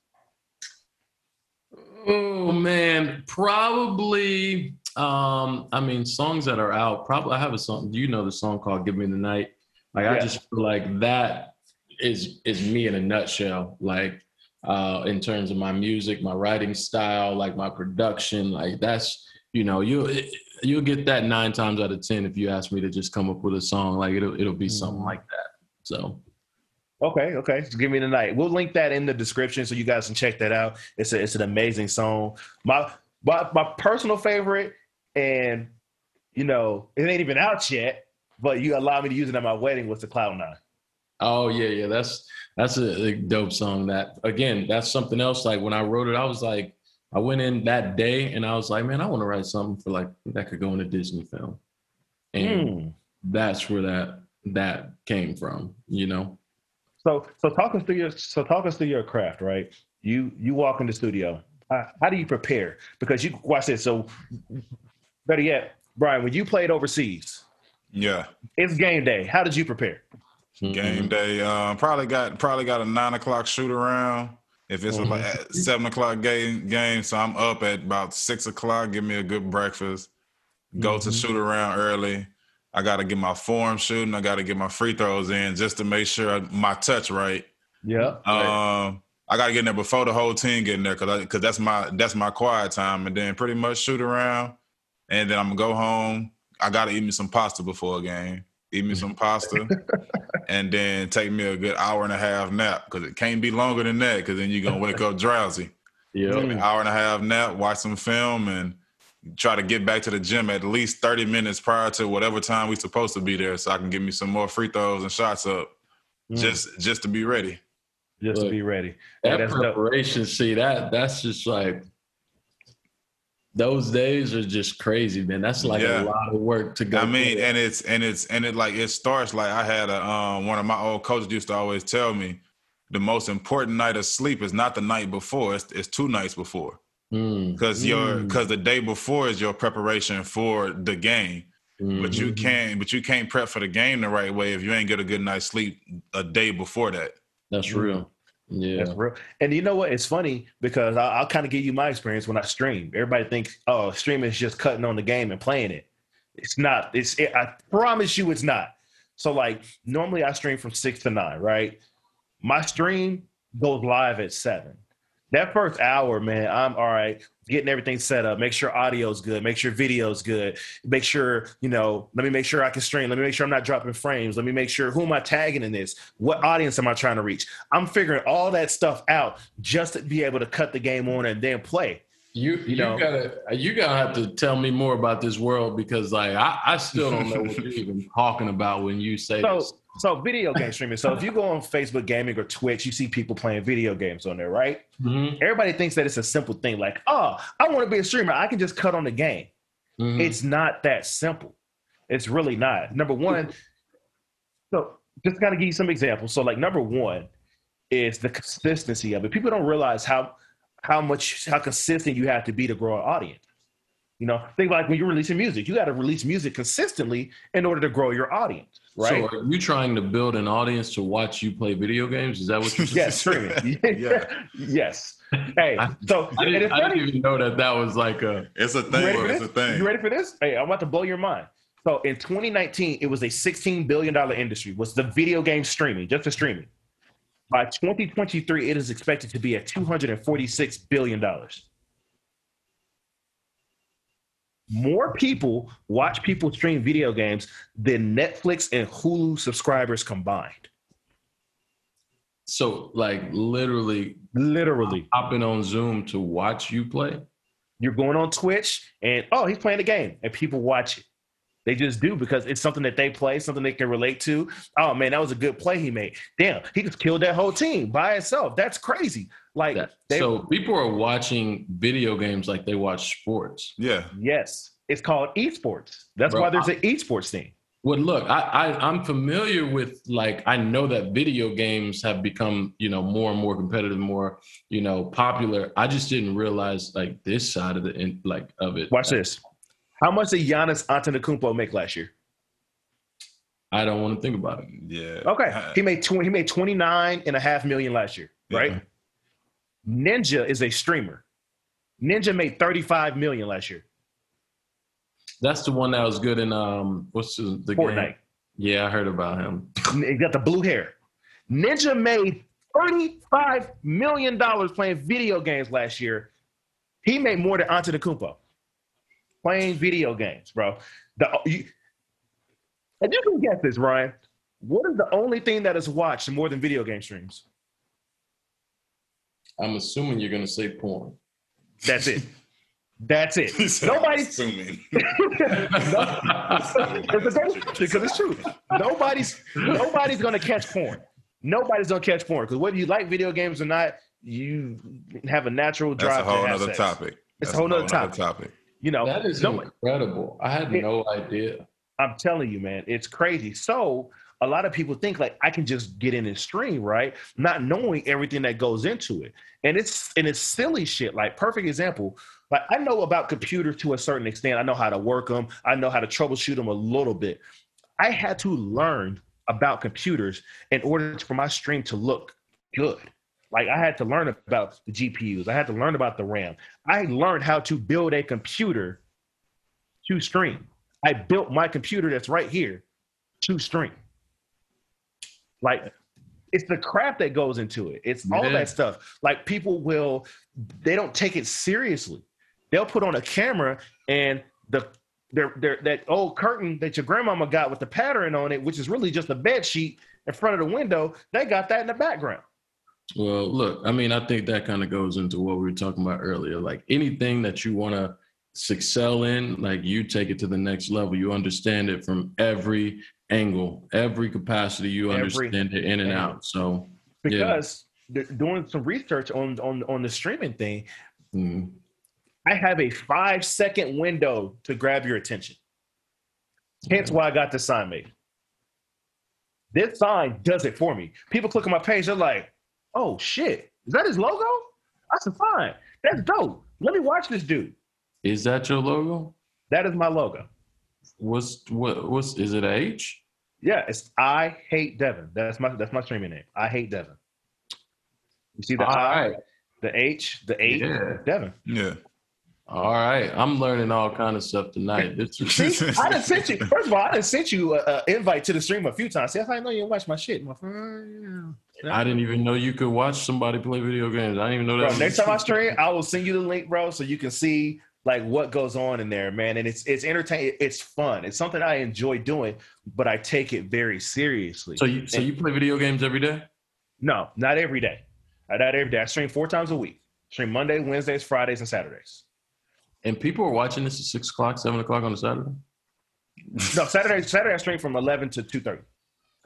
Oh man, probably. Um, I mean, songs that are out. Probably, I have a song. Do you know the song called "Give Me the Night." Like I just feel like that is is me in a nutshell. Like uh, in terms of my music, my writing style, like my production. Like that's you know you you'll get that nine times out of ten if you ask me to just come up with a song. Like it'll it'll be something Mhm. like that. So Okay, okay. So give me the night. We'll link that in the description so you guys can check that out. It's a, it's an amazing song. My my my personal favorite, and you know it ain't even out yet, but you allowed me to use it at my wedding was the Cloud Nine. Oh yeah, yeah. That's that's a, a dope song. That again, that's something else. Like when I wrote it, I was like, I went in that day and I was like, man, I want to write something for like that could go in a Disney film, and Mm. that's where that that came from. You know. So so talk us through your so talk us through your craft, right? You you walk in the studio. How, how do you prepare? Because you watch this. So better yet, Brian, when you played overseas, Yeah, it's game day. How did you prepare? Game Mhm. day. Um, probably got probably got a nine o'clock shoot around. If it's Mhm. a like seven o'clock game game, so I'm up at about six o'clock. Give me a good breakfast. Go to Mhm. shoot around early. I got to get my form shooting. I got to get my free throws in just to make sure my touch right. Yeah. Um, I got to get in there before the whole team getting there because because that's my that's my quiet time, and then pretty much shoot around, and then I'm gonna go home. I got to eat me some pasta before a game. Eat me some pasta, and then take me a good hour and a half nap because it can't be longer than that because then you're gonna wake up drowsy. Yeah. An hour and a half nap, watch some film, and try to get back to the gym at least 30 minutes prior to whatever time we're supposed to be there, so I can get me some more free throws and shots up, Mm. just just to be ready. just to be ready. Yeah, That that's dope. preparation, see that that's just like those days are just crazy, man. That's like Yeah. a lot of work to go. I mean, through. and it's and it's and it like it starts like I had a um one of my old coaches used to always tell me the most important night of sleep is not the night before, it's, it's two nights before. Mm, Because your Mm. because the day before is your preparation for the game. But you Mhm. can't but you can't prep for the game the right way if you ain't get a good night's sleep a day before that. that's real. Yeah. That's real. And you know what? It's funny because I'll, I'll kind of give you my experience when I stream. Everybody thinks, oh, streaming is just cutting on the game and playing it. It's not. It's. It, I promise you, it's not. So like normally I stream from six to nine, right? My stream goes live at seven. That first hour, man, I'm all right, getting everything set up. Make sure audio's good. Make sure video's good. Make sure, you know, let me make sure I can stream. Let me make sure I'm not dropping frames. Let me make sure who am I tagging in this? What audience am I trying to reach? I'm figuring all that stuff out just to be able to cut the game on and then play. You you, know, gotta you gotta have to tell me more about this world because like I, I still don't know what you're even talking about when you say so, this. So video game streaming. So if you go on Facebook gaming or Twitch, you see people playing video games on there, right? Mm-hmm. Everybody thinks that it's a simple thing, like, oh, I want to be a streamer. I can just cut on the game. Mm-hmm. It's not that simple. It's really not. Number one, so just gotta give you some examples. So, like number one is the consistency of it. People don't realize how how much how consistent you have to be to grow an audience. You know, think like when you're releasing music, you got to release music consistently in order to grow your audience, right? So, are you trying to build an audience to watch you play video games? Is that what you're saying? yes, streaming. yeah. yes. Hey, so I, didn't, I didn't, even know that that was like a. It's a thing. It's a thing. You ready for this? Hey, I'm about to blow your mind. So in 2019, it was a 16 billion dollar industry. Was the video game streaming, just the streaming? By 2023, it is expected to be at $246 billion. More people watch people stream video games than Netflix and Hulu subscribers combined. So, like, literally, literally hopping on Zoom to watch you play. You're going on Twitch, and oh, he's playing the game, and people watch it. They just do because it's something that they play, something they can relate to. Oh man, that was a good play he made. Damn, he just killed that whole team by itself. That's crazy. Like that, they, so people are watching video games like they watch sports. Yeah. Yes. It's called esports. That's Bro, why there's I, an esports thing. Well, look, I, I I'm familiar with like I know that video games have become you know more and more competitive, more you know popular. I just didn't realize like this side of the like of it. Watch this. How much did Giannis Antetokounmpo make last year? I don't want to think about it. Yeah. Okay. He made 20, he made 29 and a half million last year, right? Yeah. Ninja is a streamer. Ninja made 35 million last year. That's the one that was good in um what's the, the Fortnite. Game? Yeah, I heard about him. He got the blue hair. Ninja made $35 million playing video games last year. He made more than Antetokounmpo playing video games, bro. The you, and you can get this, Ryan. What is the only thing that is watched more than video game streams? I'm assuming you're gonna say porn. That's it. That's it. Nobody's assuming. because it's true. Nobody's nobody's gonna catch porn. Nobody's gonna catch porn because whether you like video games or not, you have a natural drive. That's a whole other sex. topic. It's That's a whole, other topic. topic. You know, that is no, incredible. I had it, no idea. I'm telling you, man, it's crazy. So a lot of people think like I can just get in and stream, right? Not knowing everything that goes into it. And it's and it's silly shit. Like perfect example. Like I know about computers to a certain extent. I know how to work them. I know how to troubleshoot them a little bit. I had to learn about computers in order for my stream to look good. Like I had to learn about the GPUs. I had to learn about the RAM. I learned how to build a computer to stream. I built my computer that's right here to stream. Like it's the crap that goes into it. It's all that stuff. Like people will, they don't take it seriously. They'll put on a camera and the their, their, that old curtain that your grandmama got with the pattern on it, which is really just a bed sheet in front of the window, they got that in the background. Well, look, I mean, I think that kind of goes into what we were talking about earlier. Like anything that you want to excel in, like you take it to the next level. You understand it from every angle, every capacity. You every understand it in and out. So because yeah. doing some research on on on the streaming thing, mm. I have a five second window to grab your attention. Hence why I got the sign made. This sign does it for me. People click on my page, they're like, oh shit, is that his logo? I said, fine, that's dope. Let me watch this dude. Is that your logo? That is my logo. What's what? What's is it? H? Yeah, it's I hate Devin. That's my that's my streaming name. I hate Devin. You see the All I, right. the H, the H, yeah. Devin. Yeah. All right, I'm learning all kind of stuff tonight. This is- See, I done sent you. First of all, I done sent you an invite to the stream a few times. See, that's how I know you watch my shit. My friend. I didn't even know you could watch somebody play video games. I didn't even know that. Bro, next time I stream, I will send you the link, bro, so you can see like what goes on in there, man. And it's it's entertaining. It's fun. It's something I enjoy doing, but I take it very seriously. So you so you play video games every day? no, not every day. Not every day. I stream four times a week. Stream Monday, Wednesdays, Fridays, and Saturdays. And people are watching this at six o'clock, seven o'clock on a Saturday. No, Saturday. Saturday I stream from eleven to two thirty.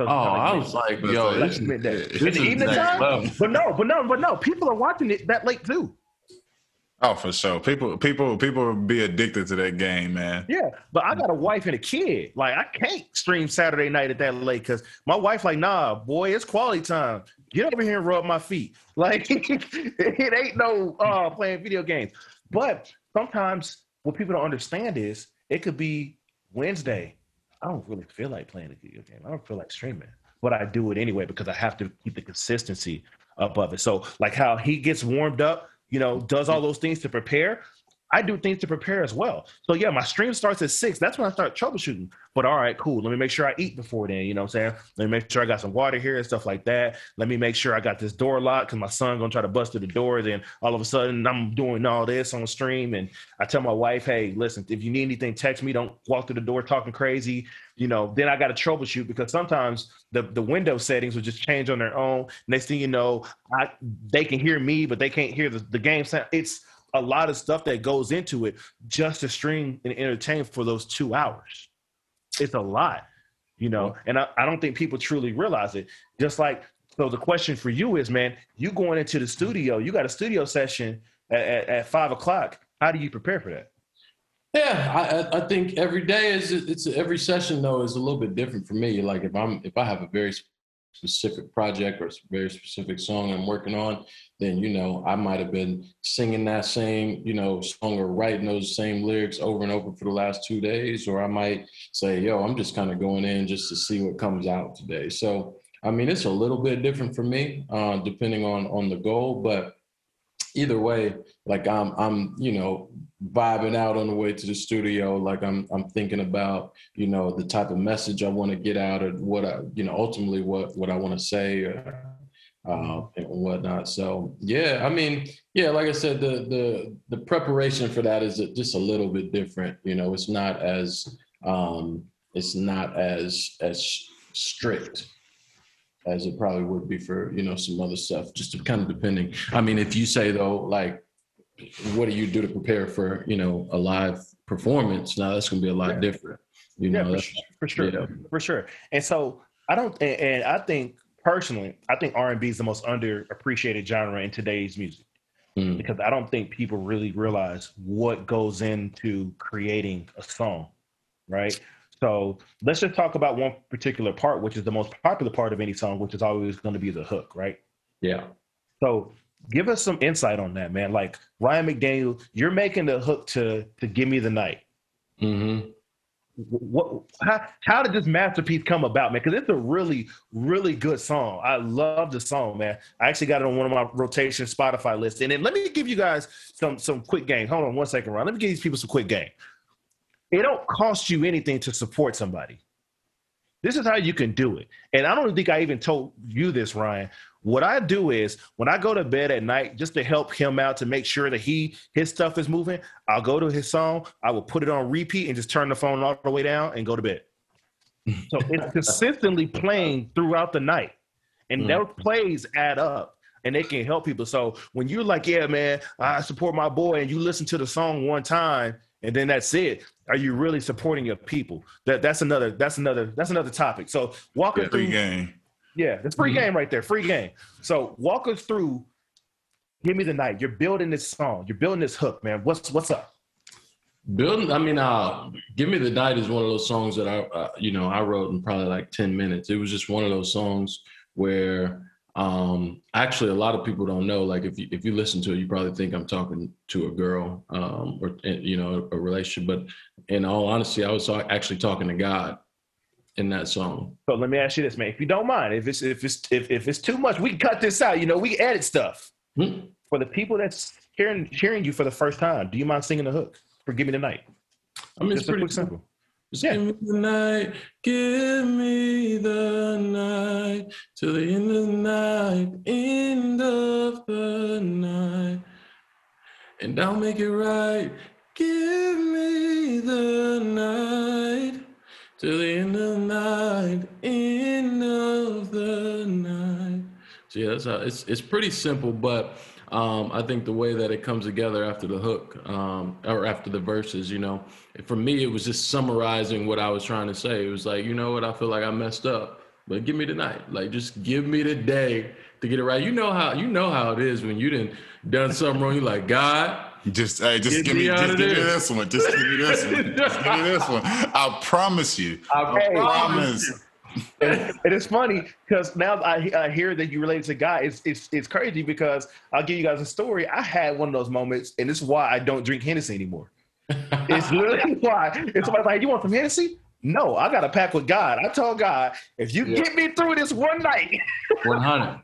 So, Oh, I was like, yo, this. This In is the evening time, level. but no, but no, but no. People are watching it that late too. Oh, for sure. People, people, people be addicted to that game, man. Yeah, but I got a wife and a kid. Like I can't stream Saturday night at that late because my wife like, nah, boy, it's quality time. Get over here and rub my feet. Like it ain't no uh playing video games. But sometimes what people don't understand is it could be Wednesday. I don't really feel like playing a video game. I don't feel like streaming, but I do it anyway because I have to keep the consistency up of it. So like how he gets warmed up, you know, does all those things to prepare. I do things to prepare as well. So yeah, my stream starts at six. That's when I start troubleshooting. But all right, cool. Let me make sure I eat before then. You know what I'm saying? Let me make sure I got some water here and stuff like that. Let me make sure I got this door locked because my son gonna try to bust through the door. Then all of a sudden I'm doing all this on stream, and I tell my wife, "Hey, listen, if you need anything, text me. Don't walk through the door talking crazy." You know. Then I got to troubleshoot because sometimes the the window settings will just change on their own. Next thing you know, I they can hear me, but they can't hear the, the game sound. It's a lot of stuff that goes into it just to stream and entertain for those two hours. It's a lot, you know, mm-hmm. and I, I don't think people truly realize it. Just like, so the question for you is, man, you going into the studio, you got a studio session at, at, at five o'clock. How do you prepare for that? Yeah, I, I- I think every day is it's every session though is a little bit different for me. Like if I'm if I have a very specific project or very specific song I'm working on, then you know I might have been singing that same you know song or writing those same lyrics over and over for the last two days, or I might say, yo, I'm just kind of going in just to see what comes out today. So I mean, it's a little bit different for me, uh, depending on on the goal, but either way, like I'm I'm you know vibing out on the way to the studio. Like I'm I'm thinking about you know the type of message I want to get out or what I you know ultimately what what I want to say or, uh, and whatnot. So yeah, I mean yeah, like I said, the the the preparation for that is just a little bit different. You know, it's not as um, it's not as as strict as it probably would be for you know some other stuff just kind of depending i mean if you say though like what do you do to prepare for you know a live performance now that's going to be a lot Yeah. different you Yeah, know for, sure, for sure, yeah. for sure. And so I don't, and, and I think personally, I think R and B is the most underappreciated genre in today's music. Mm. because I don't think people really realize what goes into creating a song, right? So let's just talk about one particular part, which is the most popular part of any song, which is always going to be the hook, right? yeah So give us some insight on that, man. Like Ryan McDaniel, you're making the hook to to "Give Me the Night." hmm What? How, how did this masterpiece come about, man? Because it's a really, really good song. I love the song, man. I actually got it on one of my rotation Spotify lists. And then let me give you guys some some quick game. Hold on one second, Ron. Let me give these people some quick game. It don't cost you anything to support somebody. This is how you can do it. And I don't think I even told you this, Ryan. What I do is when I go to bed at night, just to help him out to make sure that he his stuff is moving, I'll go to his song, I will put it on repeat and just turn the phone all the way down and go to bed. So it's consistently playing throughout the night. And Mm. those plays add up and they can help people. So when you're like, yeah, man, I support my boy, and you listen to the song one time and then that's it. Are you really supporting your people? That that's another that's another that's another topic. So walk us Free through game. Yeah, it's free Mhm. game right there. Free game. So walk us through. Give me the night. You're building this song. You're building this hook, man. What's what's up? building i mean uh give me the night is one of those songs that i uh, you know i wrote in probably like 10 minutes it was just one of those songs where um actually a lot of people don't know like if you if you listen to it you probably think i'm talking to a girl um or you know a relationship but in all honesty i was actually talking to god in that song So let me ask you this, man. If you don't mind, if it's if it's if, if it's too much, we can cut this out. You know, we edit stuff. Hmm. For the people that's hearing hearing you for the first time, do you mind singing the hook for "Give Me the Night"? I mean, it's Just a pretty quick simple. Just Yeah. give me the night, give me the night, till the end of the night, end of the night. And I'll make it right. Give me the night, till the end of the night, end of the night. So yeah, it's it's pretty simple, but um, I think the way that it comes together after the hook um, or after the verses, you know, for me it was just summarizing what I was trying to say. It was like, you know what, I feel like I messed up, but give me the night, like just give me the day to get it right. You know how you know how it is when you didn't done something wrong. You're like God. Just hey, just give me me, just give me this one. Just give me this one. Just give me this one. I promise you. I Hey. promise. and it is funny because now I, I hear that you relate to God. It's, it's it's crazy because I'll give you guys a story. I had one of those moments, and this is why I don't drink Hennessy anymore. It's literally why. If somebody's like, "You want some Hennessy?" No, I got a pack with God. I told God, if you Yeah. get me through this one night, One hundred.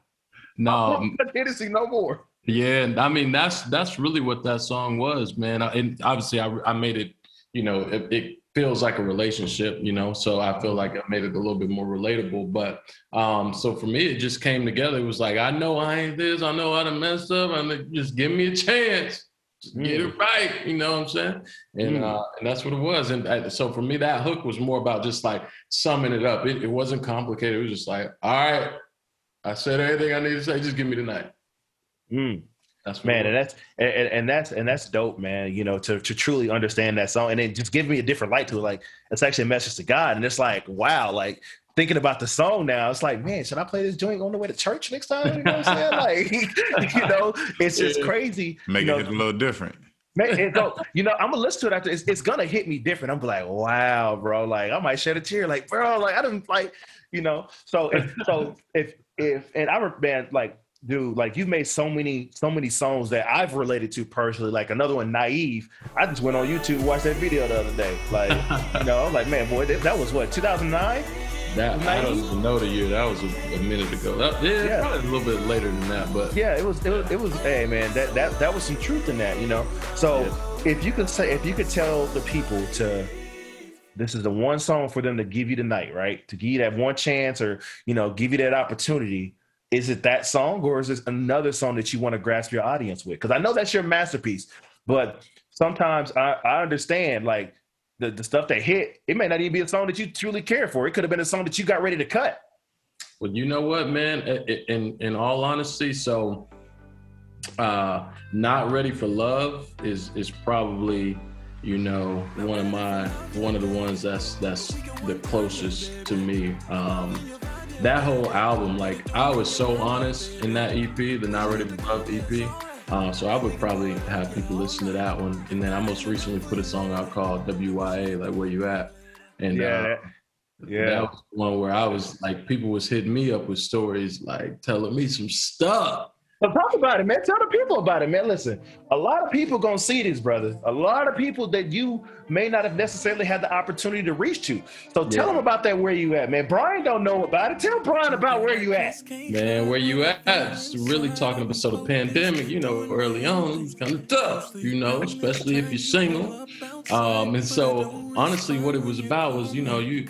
No, won't Hennessy no more. Yeah, and I mean that's that's really what that song was, man. I- And obviously, I I made it. You know, it, it feels like a relationship. You know, so I feel like I made it a little bit more relatable. But um, so for me, it just came together. It was like I know I ain't this. I know I done messed up. and just give me a chance. Just get it right. You know what I'm saying? And Mm. uh, and that's what it was. And I, so for me, that hook was more about just like summing it up. It, it wasn't complicated. It was just like, all right, I said everything I need to say. Just give me the night. Mm. That's what man and that's and, and that's and that's dope man you know to, to truly understand that song and it just gives me a different light to it like it's actually a message to god and it's like wow like thinking about the song now it's like man should i play this joint on the way to church next time you know what i'm saying like you know it's just crazy Make you it know, hit a little different. Man, it go, you know, I'm gonna listen to it after. It's, it's gonna hit me different. I'm like, wow, bro. Like, I might shed a tear. Like, bro, like I didn't like, you know. So, if, so if if and I remember, man, like, dude, like you've made so many so many songs that I've related to personally. Like another one, naive. I just went on YouTube watched that video the other day. Like, you know, like, man, boy, that, that was what 2009. That I don't even know the year. That was a, a minute ago. That, yeah, Yeah. probably a little bit later than that, but Yeah, it was, it was, it was, hey man, that that that was some truth in that, you know. So if you could say, if you could tell the people to, this is the one song for them to give you tonight, right? To give you that one chance, or you know, give you that opportunity. Is it that song, or is this another song that you want to grasp your audience with? Because I know that's your masterpiece, but sometimes I, I understand like the, the stuff that hit. It may not even be a song that you truly care for. It could have been a song that you got ready to cut. Well, you know what, man? In in all honesty, so uh not ready for love is is probably you know one of my one of the ones that's that's the closest to me um that whole album like i was so honest in that ep the not ready for love ep uh, so i would probably have people listen to that one and then i most recently put a song out called wya like where you at and uh, yeah. that was one where I was like, people was hitting me up with stories, like telling me some stuff. But talk about it, man. Tell the people about it, man. Listen, a lot of people gonna see this, brother. A lot of people that you may not have necessarily had the opportunity to reach to. So tell Yeah. them about that. Where you at, man? Brian don't know about it. Tell Brian about where you at. Man, where you at? Just really talking about so the pandemic, you know, early on it was kind of tough, you know, especially if you're single. Um, and so honestly, what it was about was, you know, you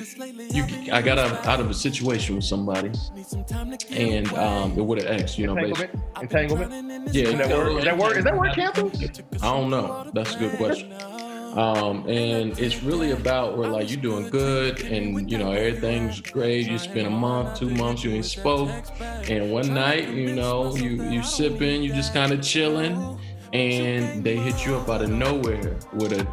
you I got out, out of a situation with somebody, and um, it would have ex, you know, basically. Entanglement. Entanglement. Yeah, Is that word? Is that word? Is that word canceled? I don't know. That's a good question. Um, and it's really about where like you're doing good and you know everything's great. You spend a month, two months, you ain't spoke, and one night, you know, you you sipping, you just kind of chilling, and they hit you up out of nowhere with a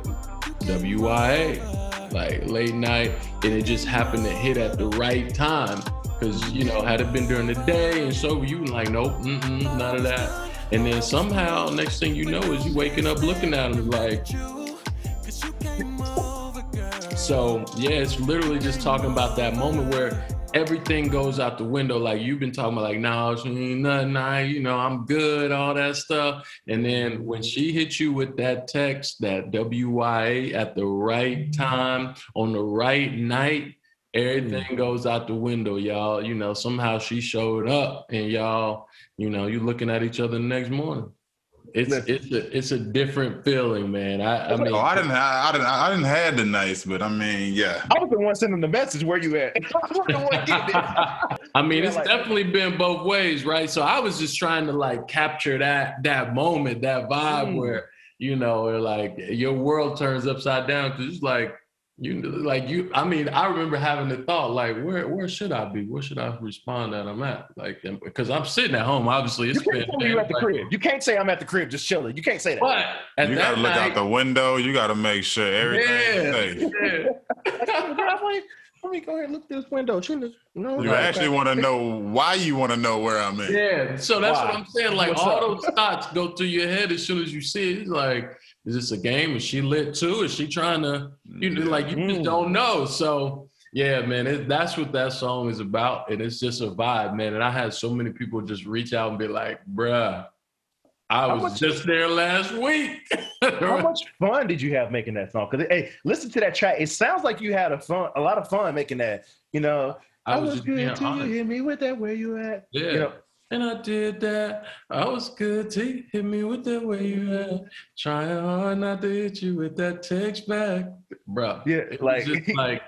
WIA, like late night, and it just happened to hit at the right time. Cause you know, had it been during the day and so you like, nope, none of that. And then somehow, next thing you know, is you waking up looking at them like. So yeah, it's literally just talking about that moment where everything goes out the window. Like you've been talking about, like, nah, she ain't nothing. I, you know, I'm good, all that stuff. And then when she hit you with that text, that WYA at the right time on the right night, mm. everything goes out the window, y'all. You know, somehow she showed up, and y'all, you know, you're looking at each other the next morning. It's it's a it's a different feeling, man. I, I mean, oh, I didn't, I, I didn't, I didn't have the nice, but I mean, yeah. I was the one sending the message. Where you at? I mean, yeah, it's like, definitely been both ways, right? So I was just trying to like capture that that moment, that vibe mm. where you know, like your world turns upside down because it's like you like you i mean i remember having the thought like where where should i be where should i respond that i'm at like because i'm sitting at home obviously it's you can't been you at the like, crib you can't say i'm at the crib just chilling you can't say that but you gotta look night, out the window you gotta make sure everything yeah, yeah. let me go ahead and look through this window. You, know, you actually want to know why you want to know where I'm at. Yeah, so that's why? what I'm saying. Like What's all up? those thoughts go through your head as soon as you see it. It's like, is this a game? Is she lit too? Is she trying to? You know, like you just don't mm. know. So yeah, man, it, that's what that song is about, and it's just a vibe, man. And I had so many people just reach out and be like, "Bruh, I was much, just there last week. how much fun did you have making that song? Because hey, listen to that track. It sounds like you had a fun, a lot of fun making that. You know, I, I was, was good till you hit me with that. Where you at? Yeah. You know, and I did that. I was good till you hit me with that. way you at? Trying hard not to hit you with that text back, bro. Yeah, it like just like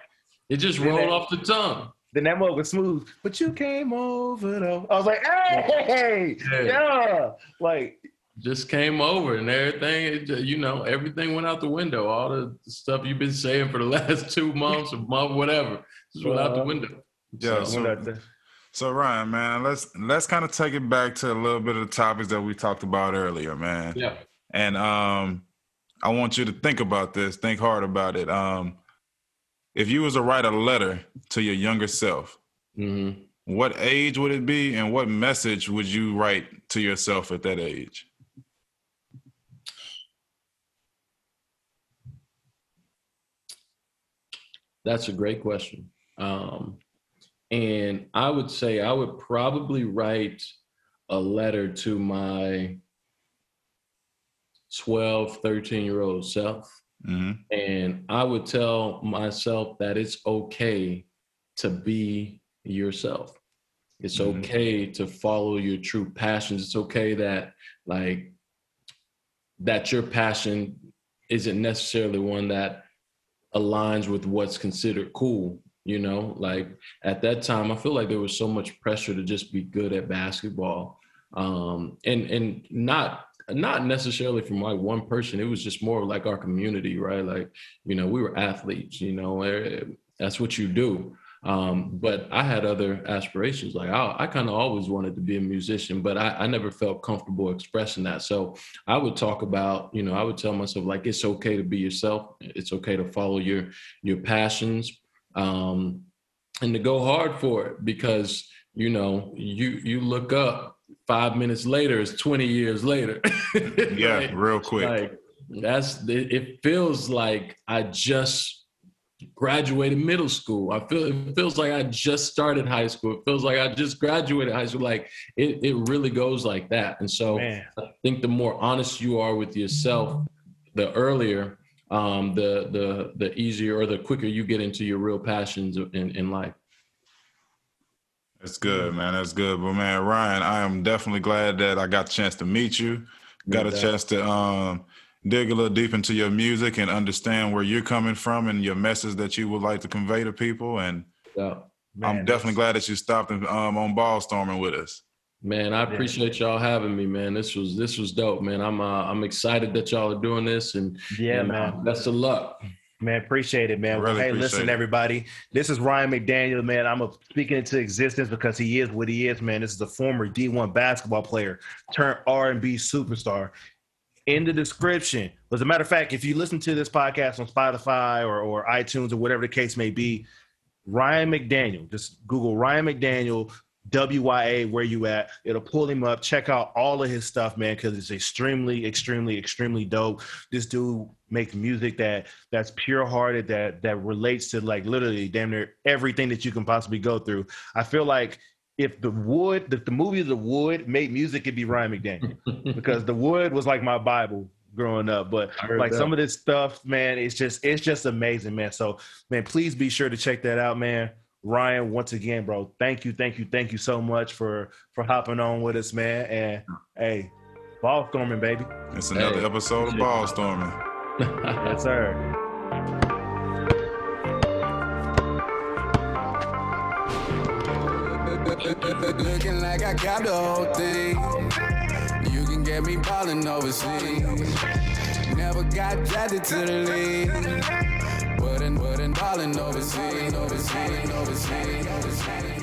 it just rolled that, off the tongue. Then that mug was smooth, but you came over though. I was like, hey, yeah, yeah. like just came over and everything, you know, everything went out the window. All the stuff you've been saying for the last two months, a month, whatever, just went out the window. Yeah. So, so, so Ryan, man, let's let's kind of take it back to a little bit of the topics that we talked about earlier, man. Yeah. And um, I want you to think about this. Think hard about it. Um, if you was to write a letter to your younger self, mm-hmm. what age would it be, and what message would you write to yourself at that age? That's a great question. Um, and I would say I would probably write a letter to my 12, 13 year old self. Mm-hmm. And I would tell myself that it's okay to be yourself. It's mm-hmm. okay to follow your true passions. It's okay that, like, that your passion isn't necessarily one that aligns with what's considered cool you know like at that time i feel like there was so much pressure to just be good at basketball um and and not not necessarily from like one person it was just more like our community right like you know we were athletes you know eh, that's what you do um, but I had other aspirations. Like I, I kind of always wanted to be a musician, but I, I never felt comfortable expressing that. So I would talk about, you know, I would tell myself like it's okay to be yourself. It's okay to follow your your passions, um, and to go hard for it because you know you you look up five minutes later it's 20 years later yeah like, real quick like that's it feels like i just graduated middle school. I feel it feels like I just started high school. It feels like I just graduated high school. Like it, it really goes like that. And so Man. I think the more honest you are with yourself, the earlier, um, the the the easier or the quicker you get into your real passions in, in life. That's good, man. That's good. But man, Ryan, I am definitely glad that I got a chance to meet you. Got a chance to um dig a little deep into your music and understand where you're coming from and your message that you would like to convey to people. And yeah, man, I'm definitely glad that you stopped um, on ball storming with us. Man, I appreciate y'all having me, man. This was this was dope, man. I'm uh, I'm excited that y'all are doing this, and yeah, and, man. Uh, best of luck. Man, appreciate it, man. Really hey, listen, it. everybody. This is Ryan McDaniel, man. I'm speaking into existence because he is what he is, man. This is a former D1 basketball player turned R&B superstar in the description. As a matter of fact, if you listen to this podcast on Spotify or, or iTunes or whatever the case may be, Ryan McDaniel, just Google Ryan McDaniel, WYA, where you at. It'll pull him up. Check out all of his stuff, man, because it's extremely, extremely, extremely dope. This dude makes music that that's pure hearted, that that relates to like literally damn near everything that you can possibly go through. I feel like if the wood, if the movie The Wood made music, it'd be Ryan McDaniel because The Wood was like my Bible growing up. But like that. some of this stuff, man, it's just it's just amazing, man. So man, please be sure to check that out, man. Ryan, once again, bro, thank you, thank you, thank you so much for for hopping on with us, man. And hey, Ball storming, baby. It's another Hey. episode of Ball Storming. Yes, sir. Looking like I got the whole thing. You can get me ballin' overseas. Never got drafted to the league. Ballin' overseas, overseas, overseas, overseas.